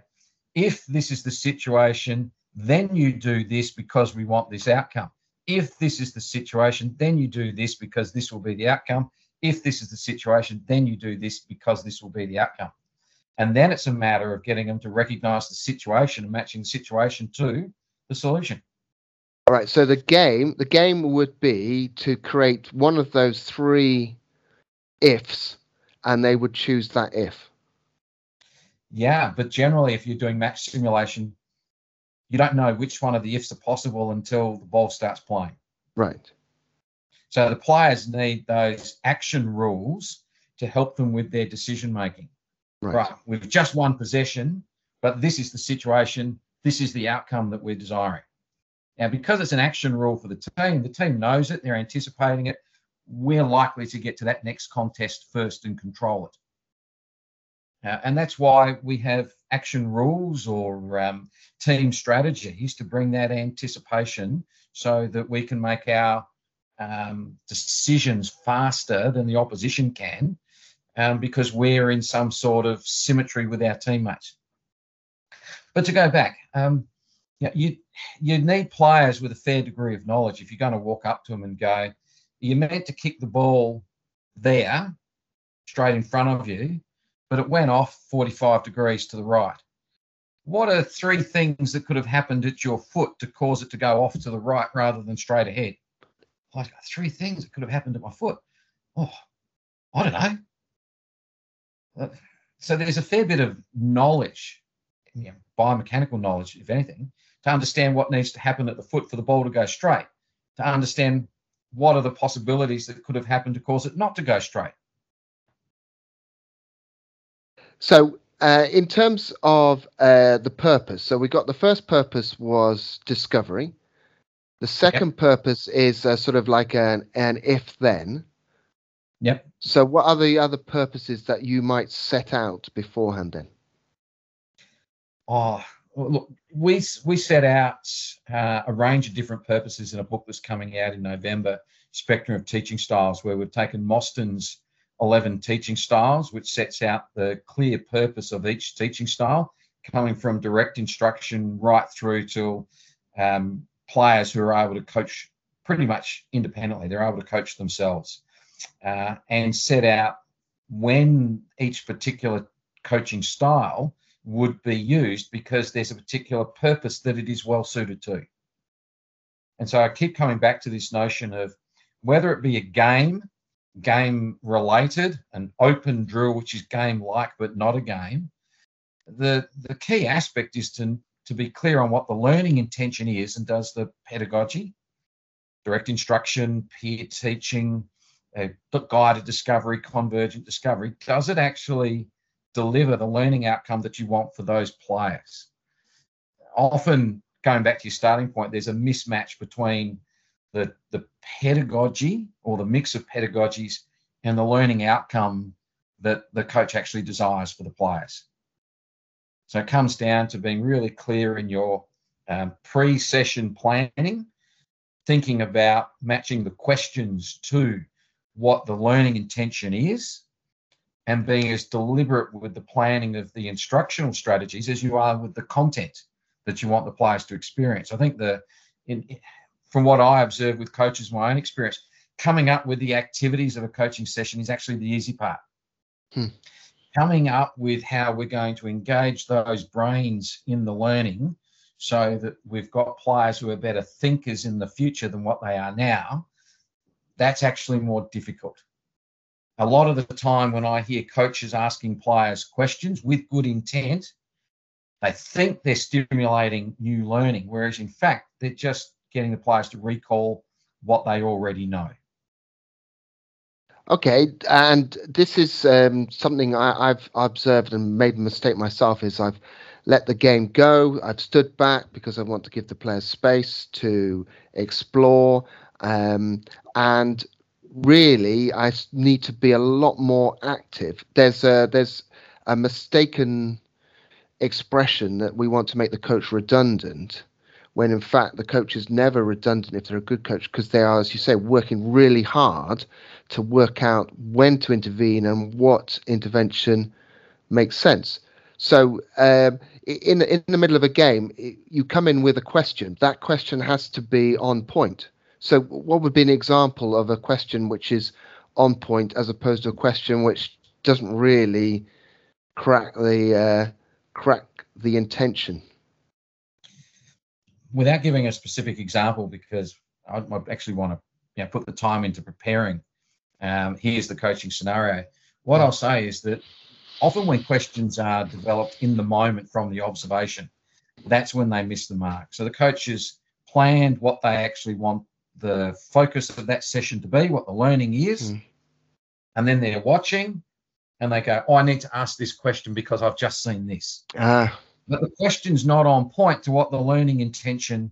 if this is the situation, then you do this because we want this outcome. If this is the situation, then you do this because this will be the outcome. If this is the situation, then you do this because this will be the outcome. And then it's a matter of getting them to recognize the situation and matching the situation to the solution. All right. So the game, the game would be to create one of those three ifs, and they would choose that if. Yeah, but generally, if you're doing match simulation, you don't know which one of the ifs are possible until the ball starts playing. Right. So the players need those action rules to help them with their decision making. Right. right. We've just one possession, but this is the situation. This is the outcome that we're desiring. Now, because it's an action rule for the team, the team knows it, they're anticipating it. We're likely to get to that next contest first and control it. Uh, and that's why we have action rules or um, team strategies to bring that anticipation so that we can make our um, decisions faster than the opposition can um, because we're in some sort of symmetry with our teammates. But to go back, um, you, you, you need players with a fair degree of knowledge. If you're going to walk up to them and go, you're meant to kick the ball there, straight in front of you, but it went off 45 degrees to the right. What are three things that could have happened at your foot to cause it to go off to the right rather than straight ahead? Like three things that could have happened at my foot. Oh, I don't know. So there's a fair bit of knowledge, you know, biomechanical knowledge, if anything, to understand what needs to happen at the foot for the ball to go straight, to understand what are the possibilities that could have happened to cause it not to go straight. So, uh, in terms of uh, the purpose, so we got the first purpose was discovery. The second yep. purpose is uh, sort of like an an if then. Yep. So, what are the other purposes that you might set out beforehand then? Oh, look, we we set out uh, a range of different purposes in a book that's coming out in November, Spectrum of Teaching Styles, where we've taken Mosston's 11 teaching styles, which sets out the clear purpose of each teaching style, coming from direct instruction right through to um, players who are able to coach pretty much independently. They're able to coach themselves uh, and set out when each particular coaching style would be used because there's a particular purpose that it is well suited to. And so I keep coming back to this notion of whether it be a game, game related, an open drill, which is game like but not a game, the, the key aspect is to, to be clear on what the learning intention is and does the pedagogy, direct instruction, peer teaching, uh, guided discovery, convergent discovery, does it actually deliver the learning outcome that you want for those players? Often, going back to your starting point, there's a mismatch between the, the pedagogy or the mix of pedagogies and the learning outcome that the coach actually desires for the players. So it comes down to being really clear in your um, pre session planning, thinking about matching the questions to what the learning intention is and being as deliberate with the planning of the instructional strategies as you are with the content that you want the players to experience. I think the in, from what I observe with coaches, my own experience, coming up with the activities of a coaching session is actually the easy part. Hmm. Coming up with how we're going to engage those brains in the learning so that we've got players who are better thinkers in the future than what they are now that's actually more difficult. A lot of the time, when I hear coaches asking players questions with good intent, they think they're stimulating new learning, whereas in fact, they're just getting the players to recall what they already know. Okay, and this is um, something I, have observed and made a mistake myself. Is I've let the game go. I've stood back because I want to give the players space to explore. Um, and really, I need to be a lot more active. There's a, there's a mistaken expression that we want to make the coach redundant when in fact the coach is never redundant if they're a good coach because they are, as you say, working really hard to work out when to intervene and what intervention makes sense. So, um, in in the middle of a game, you come in with a question. That question has to be on point. So, what would be an example of a question which is on point as opposed to a question which doesn't really crack the uh, crack the intention? Without giving a specific example, because I, actually want to you know, put the time into preparing. Um, here's the coaching scenario. What I'll say is that often when questions are developed in the moment from the observation, that's when they miss the mark. So the coaches planned what they actually want the focus of that session to be, what the learning is, mm. and then they're watching and they go, Oh, I need to ask this question because I've just seen this. Ah. But the question's not on point to what the learning intention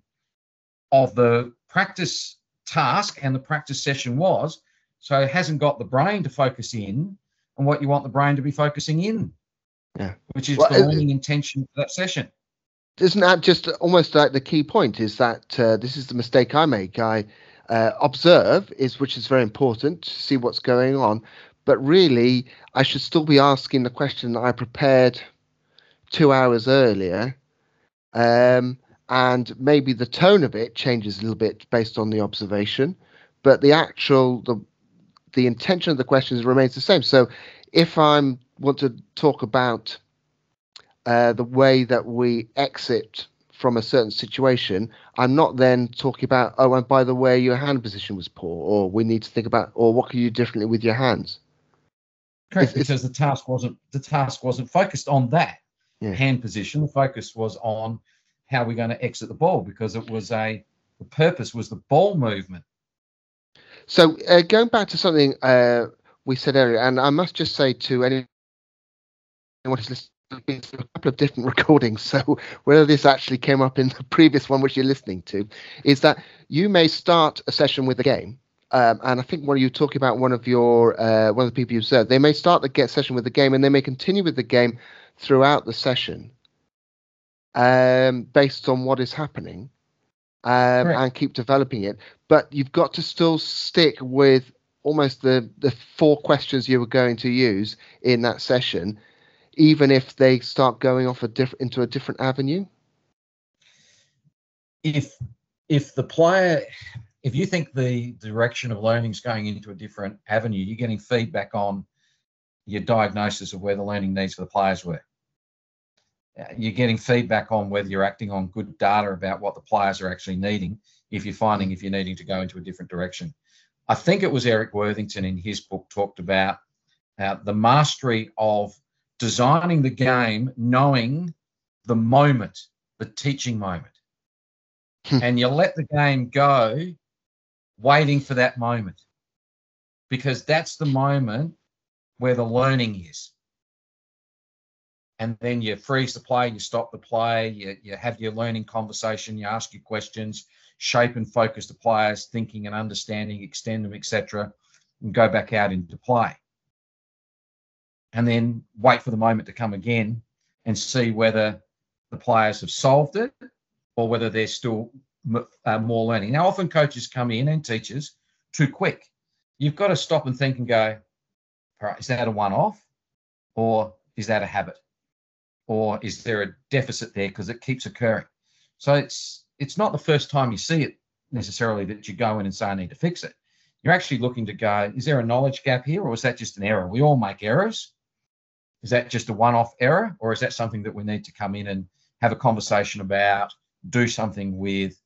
of the practice task and the practice session was. So it hasn't got the brain to focus in and what you want the brain to be focusing in. Yeah. Which is well, the learning it, intention for that session. Isn't that just almost like the key point? Is that uh, this is the mistake I make? I uh, observe is which is very important to see what's going on, but really I should still be asking the question that I prepared two hours earlier. Um, and maybe the tone of it changes a little bit based on the observation, but the actual the the intention of the questions remains the same. So if I'm want to talk about uh, the way that we exit from a certain situation, I'm not then talking about, oh, and by the way, your hand position was poor, or we need to think about, or what can you do differently with your hands? Correct, it's, because the task wasn't the task wasn't focused on that yeah. hand position. The focus was on how we're going to exit the ball because it was a the purpose was the ball movement so uh, going back to something uh, we said earlier, and I must just say to anyone who's listening to a couple of different recordings, so whether this actually came up in the previous one which you're listening to, is that you may start a session with a game. Um, and I think when you talking about one of your uh, one of the people you serve, they may start the get session with the game, and they may continue with the game throughout the session, um, based on what is happening um, and keep developing it. But you've got to still stick with almost the, the four questions you were going to use in that session, even if they start going off a diff- into a different avenue. If if the player, if you think the direction of learning is going into a different avenue, you're getting feedback on your diagnosis of where the learning needs for the players were you're getting feedback on whether you're acting on good data about what the players are actually needing if you're finding if you're needing to go into a different direction i think it was eric worthington in his book talked about uh, the mastery of designing the game knowing the moment the teaching moment hmm. and you let the game go waiting for that moment because that's the moment where the learning is and then you freeze the play, you stop the play, you, you have your learning conversation, you ask your questions, shape and focus the players' thinking and understanding, extend them, etc., and go back out into play. And then wait for the moment to come again and see whether the players have solved it or whether they're still uh, more learning. Now, often coaches come in and teachers too quick. You've got to stop and think and go, all right, is that a one off or is that a habit? or is there a deficit there because it keeps occurring? So it's it's not the first time you see it necessarily that you go in and say I need to fix it. You're actually looking to go, is there a knowledge gap here, or is that just an error? We all make errors. Is that just a one-off error, or is that something that we need to come in and have a conversation about, do something with?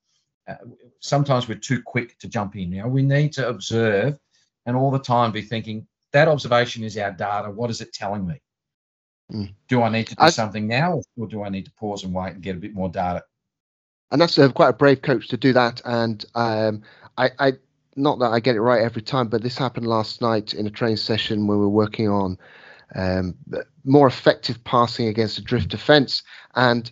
Uh, sometimes we're too quick to jump in. You know, we need to observe and all the time be thinking that observation is our data. What is it telling me? Mm. Do I need to do I, something now, or do I need to pause and wait and get a bit more data? And that's uh, quite a brave coach to do that. And um, I, I, not that I get it right every time, but this happened last night in a training session where we were working on um, more effective passing against a drift defense. And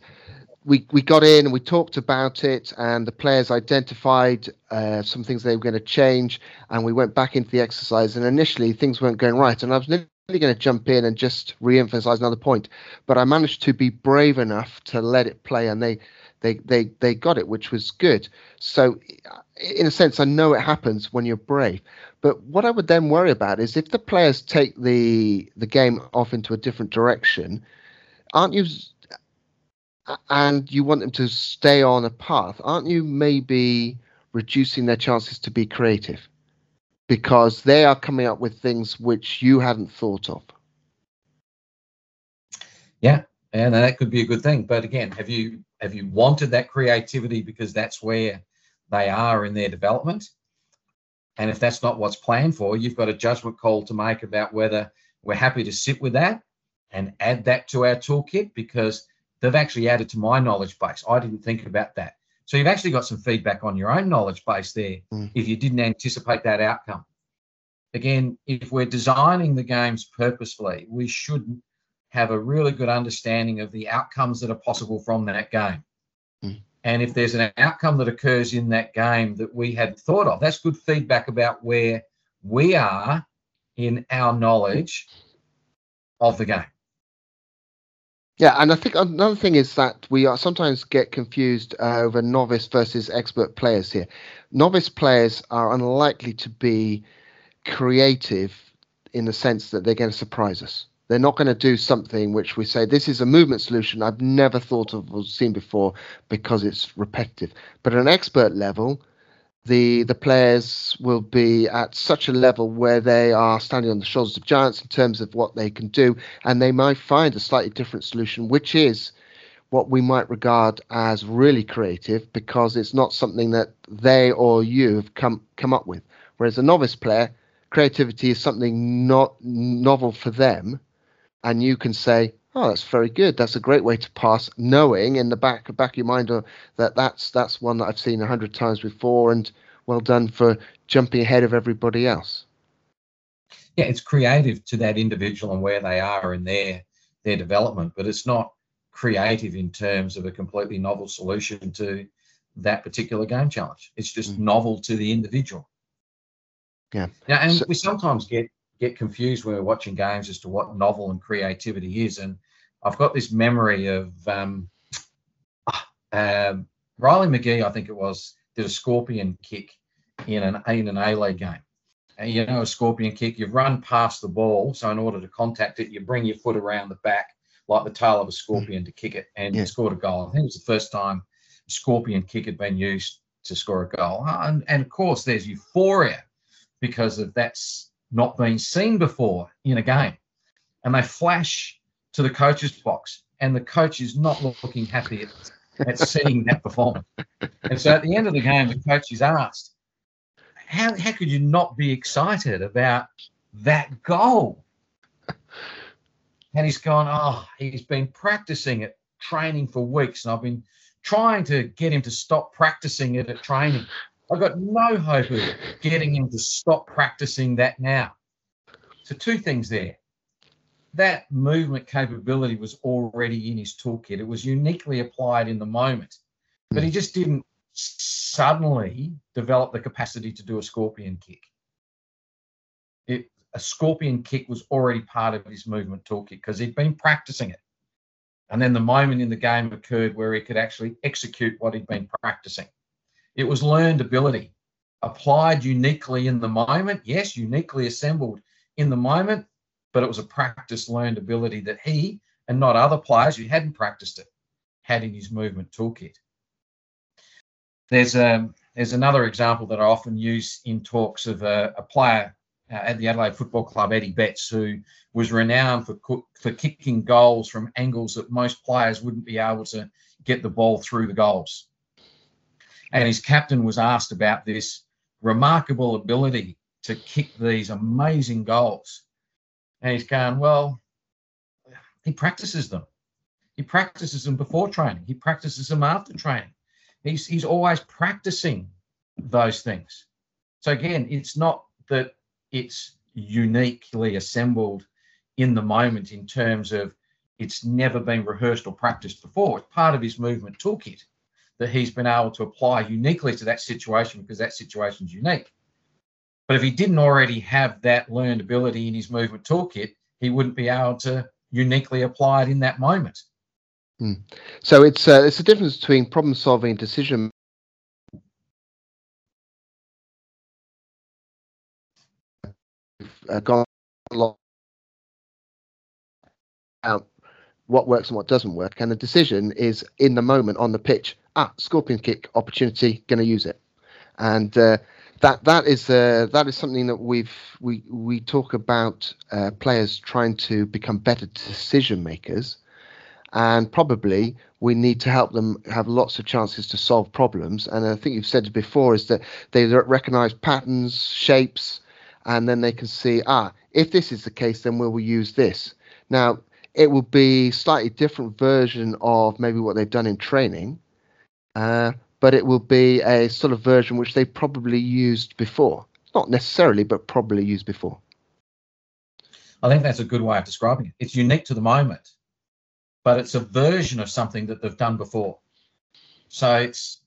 we we got in and we talked about it, and the players identified uh, some things they were going to change, and we went back into the exercise. And initially, things weren't going right, and I was nearly going to jump in and just re-emphasize another point, but I managed to be brave enough to let it play, and they they they they got it, which was good. So, in a sense, I know it happens when you're brave. But what I would then worry about is if the players take the the game off into a different direction, aren't you? And you want them to stay on a path, aren't you? Maybe reducing their chances to be creative because they are coming up with things which you hadn't thought of. Yeah, and that could be a good thing. But again, have you have you wanted that creativity because that's where they are in their development? And if that's not what's planned for, you've got a judgment call to make about whether we're happy to sit with that and add that to our toolkit because they've actually added to my knowledge base. I didn't think about that. So you've actually got some feedback on your own knowledge base there mm. if you didn't anticipate that outcome. Again, if we're designing the games purposefully, we should have a really good understanding of the outcomes that are possible from that game. Mm. And if there's an outcome that occurs in that game that we hadn't thought of, that's good feedback about where we are in our knowledge of the game. Yeah, and I think another thing is that we are sometimes get confused uh, over novice versus expert players here. Novice players are unlikely to be creative in the sense that they're going to surprise us. They're not going to do something which we say this is a movement solution I've never thought of or seen before because it's repetitive. But at an expert level, the the players will be at such a level where they are standing on the shoulders of giants in terms of what they can do, and they might find a slightly different solution, which is what we might regard as really creative because it's not something that they or you have come come up with. Whereas a novice player, creativity is something not novel for them, and you can say, "Oh, that's very good. That's a great way to pass," knowing in the back back of your mind uh, that that's that's one that I've seen a hundred times before, and well done for jumping ahead of everybody else. Yeah, it's creative to that individual and where they are in their their development, but it's not creative in terms of a completely novel solution to that particular game challenge. It's just mm. novel to the individual. Yeah. Yeah, and so, we sometimes get get confused when we're watching games as to what novel and creativity is. And I've got this memory of um, uh, Riley McGree, I think it was, did a scorpion kick in an in an A League game. And you know, a scorpion kick, you run past the ball. So in order to contact it, you bring your foot around the back like the tail of a scorpion to kick it, and yeah. scored a goal. I think it was the first time a scorpion kick had been used to score a goal. And, and of course, there's euphoria because of that's not been seen before in a game. And they flash to the coach's box, and the coach is not looking happy at, at seeing that performance. And so at the end of the game, the coach is asked, how, how could you not be excited about that goal? And he's gone, oh, he's been practicing it, training for weeks, and I've been trying to get him to stop practicing it at training. I've got no hope of getting him to stop practicing that now. So, two things there. That movement capability was already in his toolkit. It was uniquely applied in the moment, but he just didn't suddenly develop the capacity to do a scorpion kick. It, a scorpion kick was already part of his movement toolkit because he'd been practicing it. And then the moment in the game occurred where he could actually execute what he'd been practicing. It was learned ability, applied uniquely in the moment. Yes, uniquely assembled in the moment, but it was a practice learned ability that he and not other players who hadn't practiced it had in his movement toolkit. There's a um, there's another example that I often use in talks of a, a player uh, at the Adelaide Football Club, Eddie Betts, who was renowned for for kicking goals from angles that most players wouldn't be able to get the ball through the goals. And his captain was asked about this remarkable ability to kick these amazing goals. And he's going, well, he practices them. He practices them before training. He practices them after training. He's, he's always practicing those things. So again, it's not that it's uniquely assembled in the moment in terms of it's never been rehearsed or practiced before. It's part of his movement toolkit that he's been able to apply uniquely to that situation because that situation is unique. But if he didn't already have that learned ability in his movement toolkit, he wouldn't be able to uniquely apply it in that moment. Hmm. So it's uh, it's a difference between problem solving and decision. Uh, gone out what works and what doesn't work, and the decision is in the moment on the pitch. Ah, scorpion kick opportunity, going to use it, and uh, that that is uh, that is something that we've we we talk about uh, players trying to become better decision makers and probably we need to help them have lots of chances to solve problems. And I think you've said before is that they recognize patterns, shapes, and then they can see, ah, if this is the case, then will we use this. Now, it will be slightly different version of maybe what they've done in training, uh, but it will be a sort of version which they probably used before. Not necessarily, but probably used before. I think that's a good way of describing it. It's unique to the moment but it's a version of something that they've done before. So it's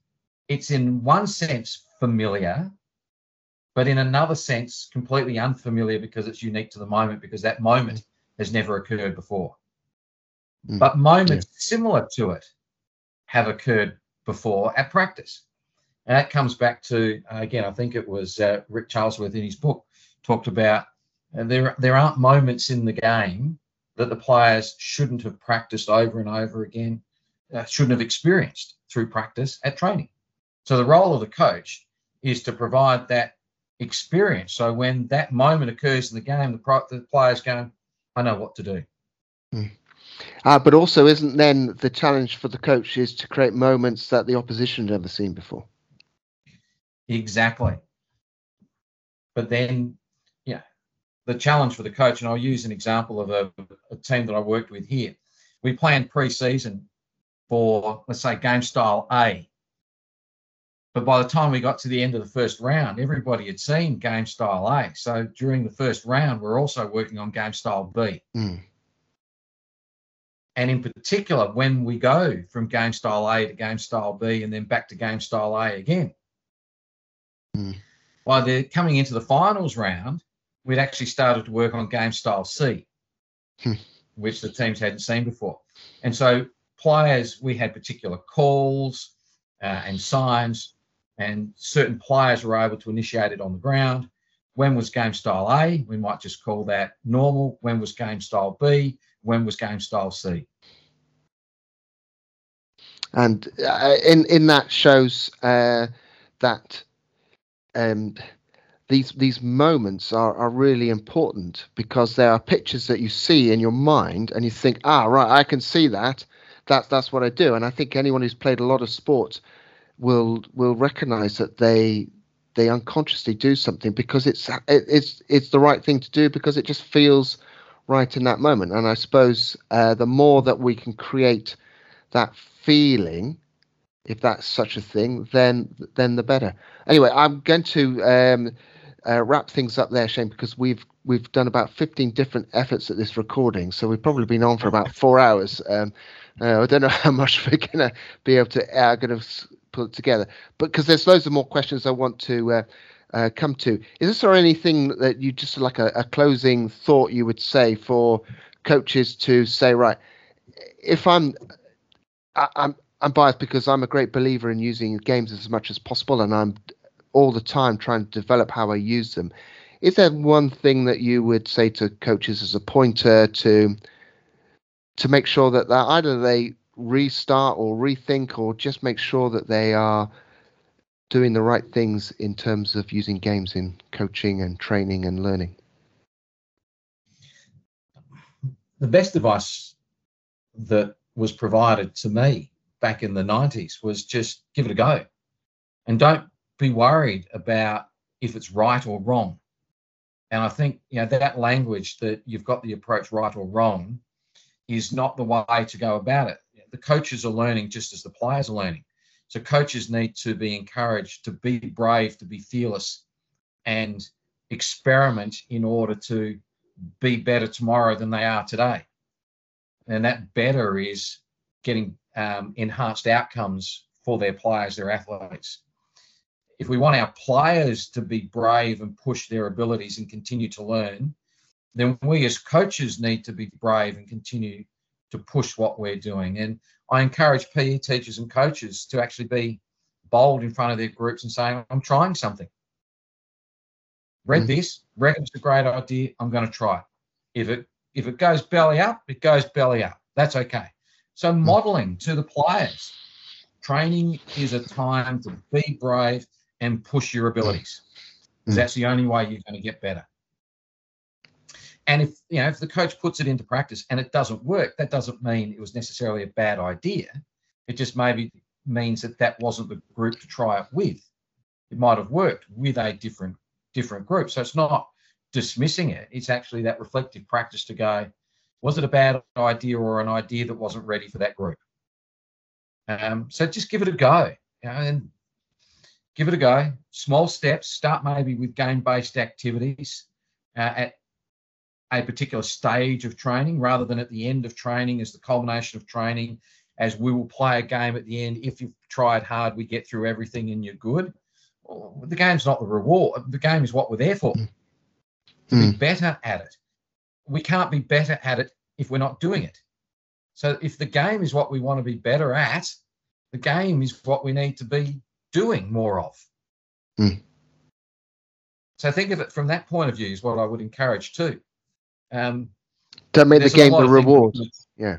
it's in one sense familiar, but in another sense completely unfamiliar because it's unique to the moment because that moment has never occurred before. Mm. But moments yeah. similar to it have occurred before at practice. And that comes back to uh, again, I think it was uh, Rick Charlesworth in his book talked about uh, there there aren't moments in the game that the players shouldn't have practiced over and over again, uh, shouldn't have experienced through practice at training. So the role of the coach is to provide that experience. So when that moment occurs in the game, the, pro- the players go, I know what to do. Hmm. Uh, but also, isn't then the challenge for the coach is to create moments that the opposition never seen before? Exactly. But then yeah, the challenge for the coach, and I'll use an example of a, a team that I worked with here. We planned pre-season for, let's say, game style A. But by the time we got to the end of the first round, everybody had seen game style A. So during the first round, we're also working on game style B. Mm. And in particular, when we go from game style A to game style B and then back to game style A again, mm. by the coming into the finals round, we'd actually started to work on game style C, hmm. which the teams hadn't seen before. And so players, we had particular calls uh, and signs, and certain players were able to initiate it on the ground. When was game style A? We might just call that normal. When was game style B? When was game style C? And uh, in in that shows uh, that um, these these moments are, are really important because there are pictures that you see in your mind and you think, ah, right, I can see that. That's that's what I do. And I think anyone who's played a lot of sport will will recognize that they they unconsciously do something because it's it, it's it's the right thing to do because it just feels right in that moment. And I suppose uh, the more that we can create that feeling if that's such a thing, then then the better. Anyway, I'm going to um, uh, wrap things up there, Shane, because we've we've done about 15 different efforts at this recording, so we've probably been on for about four hours. Um, uh, I don't know how much we're gonna be able to uh, going to put together, but because there's loads of more questions I want to uh, come to. Is there anything that you just like a, a closing thought you would say for coaches to say, right, if I'm I, I'm I'm biased because I'm a great believer in using games as much as possible, and I'm all the time trying to develop how I use them. Is there one thing that you would say to coaches as a pointer to to make sure that either they restart or rethink or just make sure that they are doing the right things in terms of using games in coaching and training and learning? The best advice that was provided to me back in the 90s was just give it a go and don't be worried about if it's right or wrong. And I think you know that language that you've got the approach right or wrong is not the way to go about it. The coaches are learning just as the players are learning. So coaches need to be encouraged to be brave, to be fearless, and experiment in order to be better tomorrow than they are today. And that better is getting um, enhanced outcomes for their players, their athletes if we want our players to be brave and push their abilities and continue to learn, then we as coaches need to be brave and continue to push what we're doing. And I encourage PE teachers and coaches to actually be bold in front of their groups and saying, I'm trying something. Read mm-hmm. this, reckon it's a great idea, I'm going to try it. If it if it goes belly up, it goes belly up. That's okay. So mm-hmm. modeling to the players. Training is a time to be brave and push your abilities. Mm-hmm. That's the only way you're going to get better. And if you know if the coach puts it into practice and it doesn't work, that doesn't mean it was necessarily a bad idea. It just maybe means that that wasn't the group to try it with. It might have worked with a different different group. So it's not dismissing it. It's actually that reflective practice to go, was it a bad idea or an idea that wasn't ready for that group? Um, so just give it a go, you know, and give it a go. Small steps. Start maybe with game-based activities uh, at a particular stage of training rather than at the end of training as the culmination of training as we will play a game at the end. If you've tried hard we get through everything and you're good. Well, the game's not the reward. The game is what we're there for. Mm. to be better at it. We can't be better at it if we're not doing it. So if the game is what we want to be better at the game is what we need to be doing more of. Mm. so think of it from that point of view is what i would encourage too um, Don't make the game the reward. Yeah.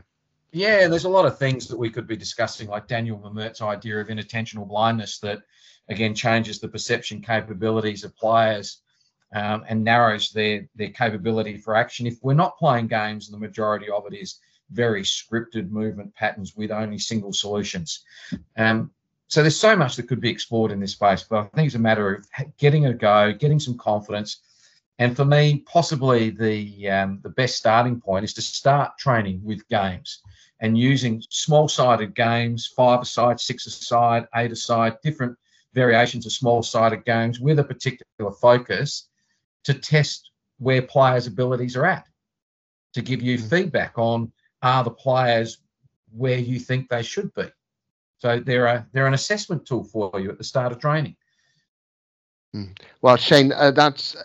Yeah, there's a lot of things that we could be discussing, like Daniel Memmert's idea of inattentional blindness, that again changes the perception capabilities of players um, and narrows their their capability for action. If we're not playing games, and the majority of it is very scripted movement patterns with only single solutions. Um, so there's so much that could be explored in this space, but I think it's a matter of getting a go, getting some confidence, and for me, possibly the um, the best starting point is to start training with games and using small-sided games, five-a-side, six-a-side, eight-a-side, different variations of small-sided games with a particular focus to test where players' abilities are at, to give you mm. feedback on are the players where you think they should be. So they're a, they're an assessment tool for you at the start of training. Mm. Well, Shane, uh, that's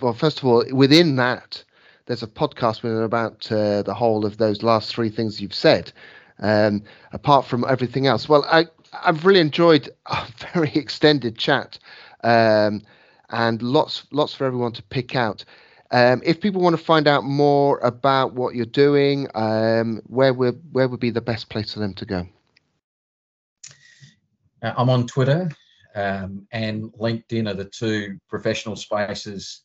well, first of all, within that, there's a podcast with about uh, the whole of those last three things you've said. Um, apart from everything else, well, I I've really enjoyed a very extended chat, um, and lots lots for everyone to pick out. Um, if people want to find out more about what you're doing, um, where would where would be the best place for them to go? Uh, I'm on Twitter um, and LinkedIn are the two professional spaces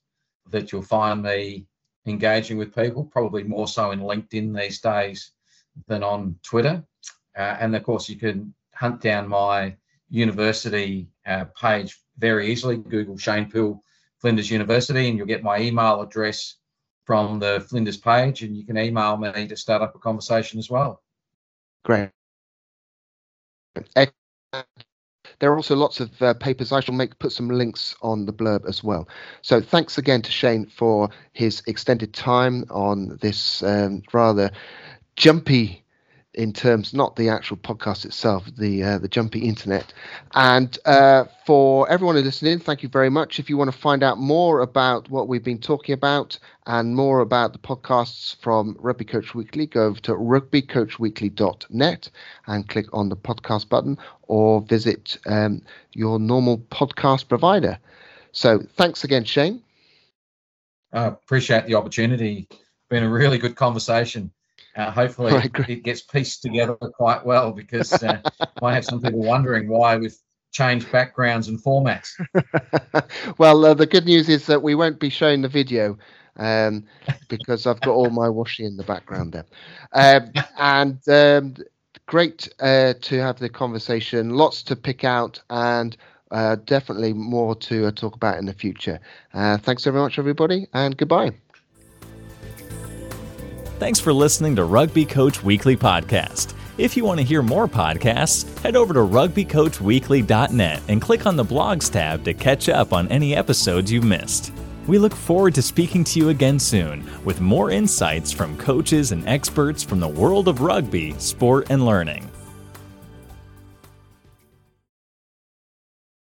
that you'll find me engaging with people, probably more so in LinkedIn these days than on Twitter. Uh, and of course, you can hunt down my university uh, page very easily. Google Shane Pill Flinders University, and you'll get my email address from the Flinders page, and you can email me to start up a conversation as well. Great. There are also lots of uh, papers. I shall make put some links on the blurb as well. So thanks again to Shane for his extended time on this um, rather jumpy in terms not the actual podcast itself, the uh, the jumpy internet. And uh, for everyone who listening, thank you very much. If you want to find out more about what we've been talking about and more about the podcasts from Rugby Coach Weekly, go over to rugbycoachweekly.net and click on the podcast button, or visit um, your normal podcast provider. So thanks again, Shane. I appreciate the opportunity. Been a really good conversation. Uh, hopefully, it gets pieced together quite well because uh, I have some people wondering why we've changed backgrounds and formats. well, uh, the good news is that we won't be showing the video um, because I've got all my washing in the background there. Um, and um, great uh, to have the conversation, lots to pick out, and uh, definitely more to uh, talk about in the future. thanks very much, everybody, and goodbye. Thanks for listening to Rugby Coach Weekly Podcast. If you want to hear more podcasts, head over to rugbycoachweekly.net and click on the blogs tab to catch up on any episodes you've missed. We look forward to speaking to you again soon with more insights from coaches and experts from the world of rugby, sport, and learning.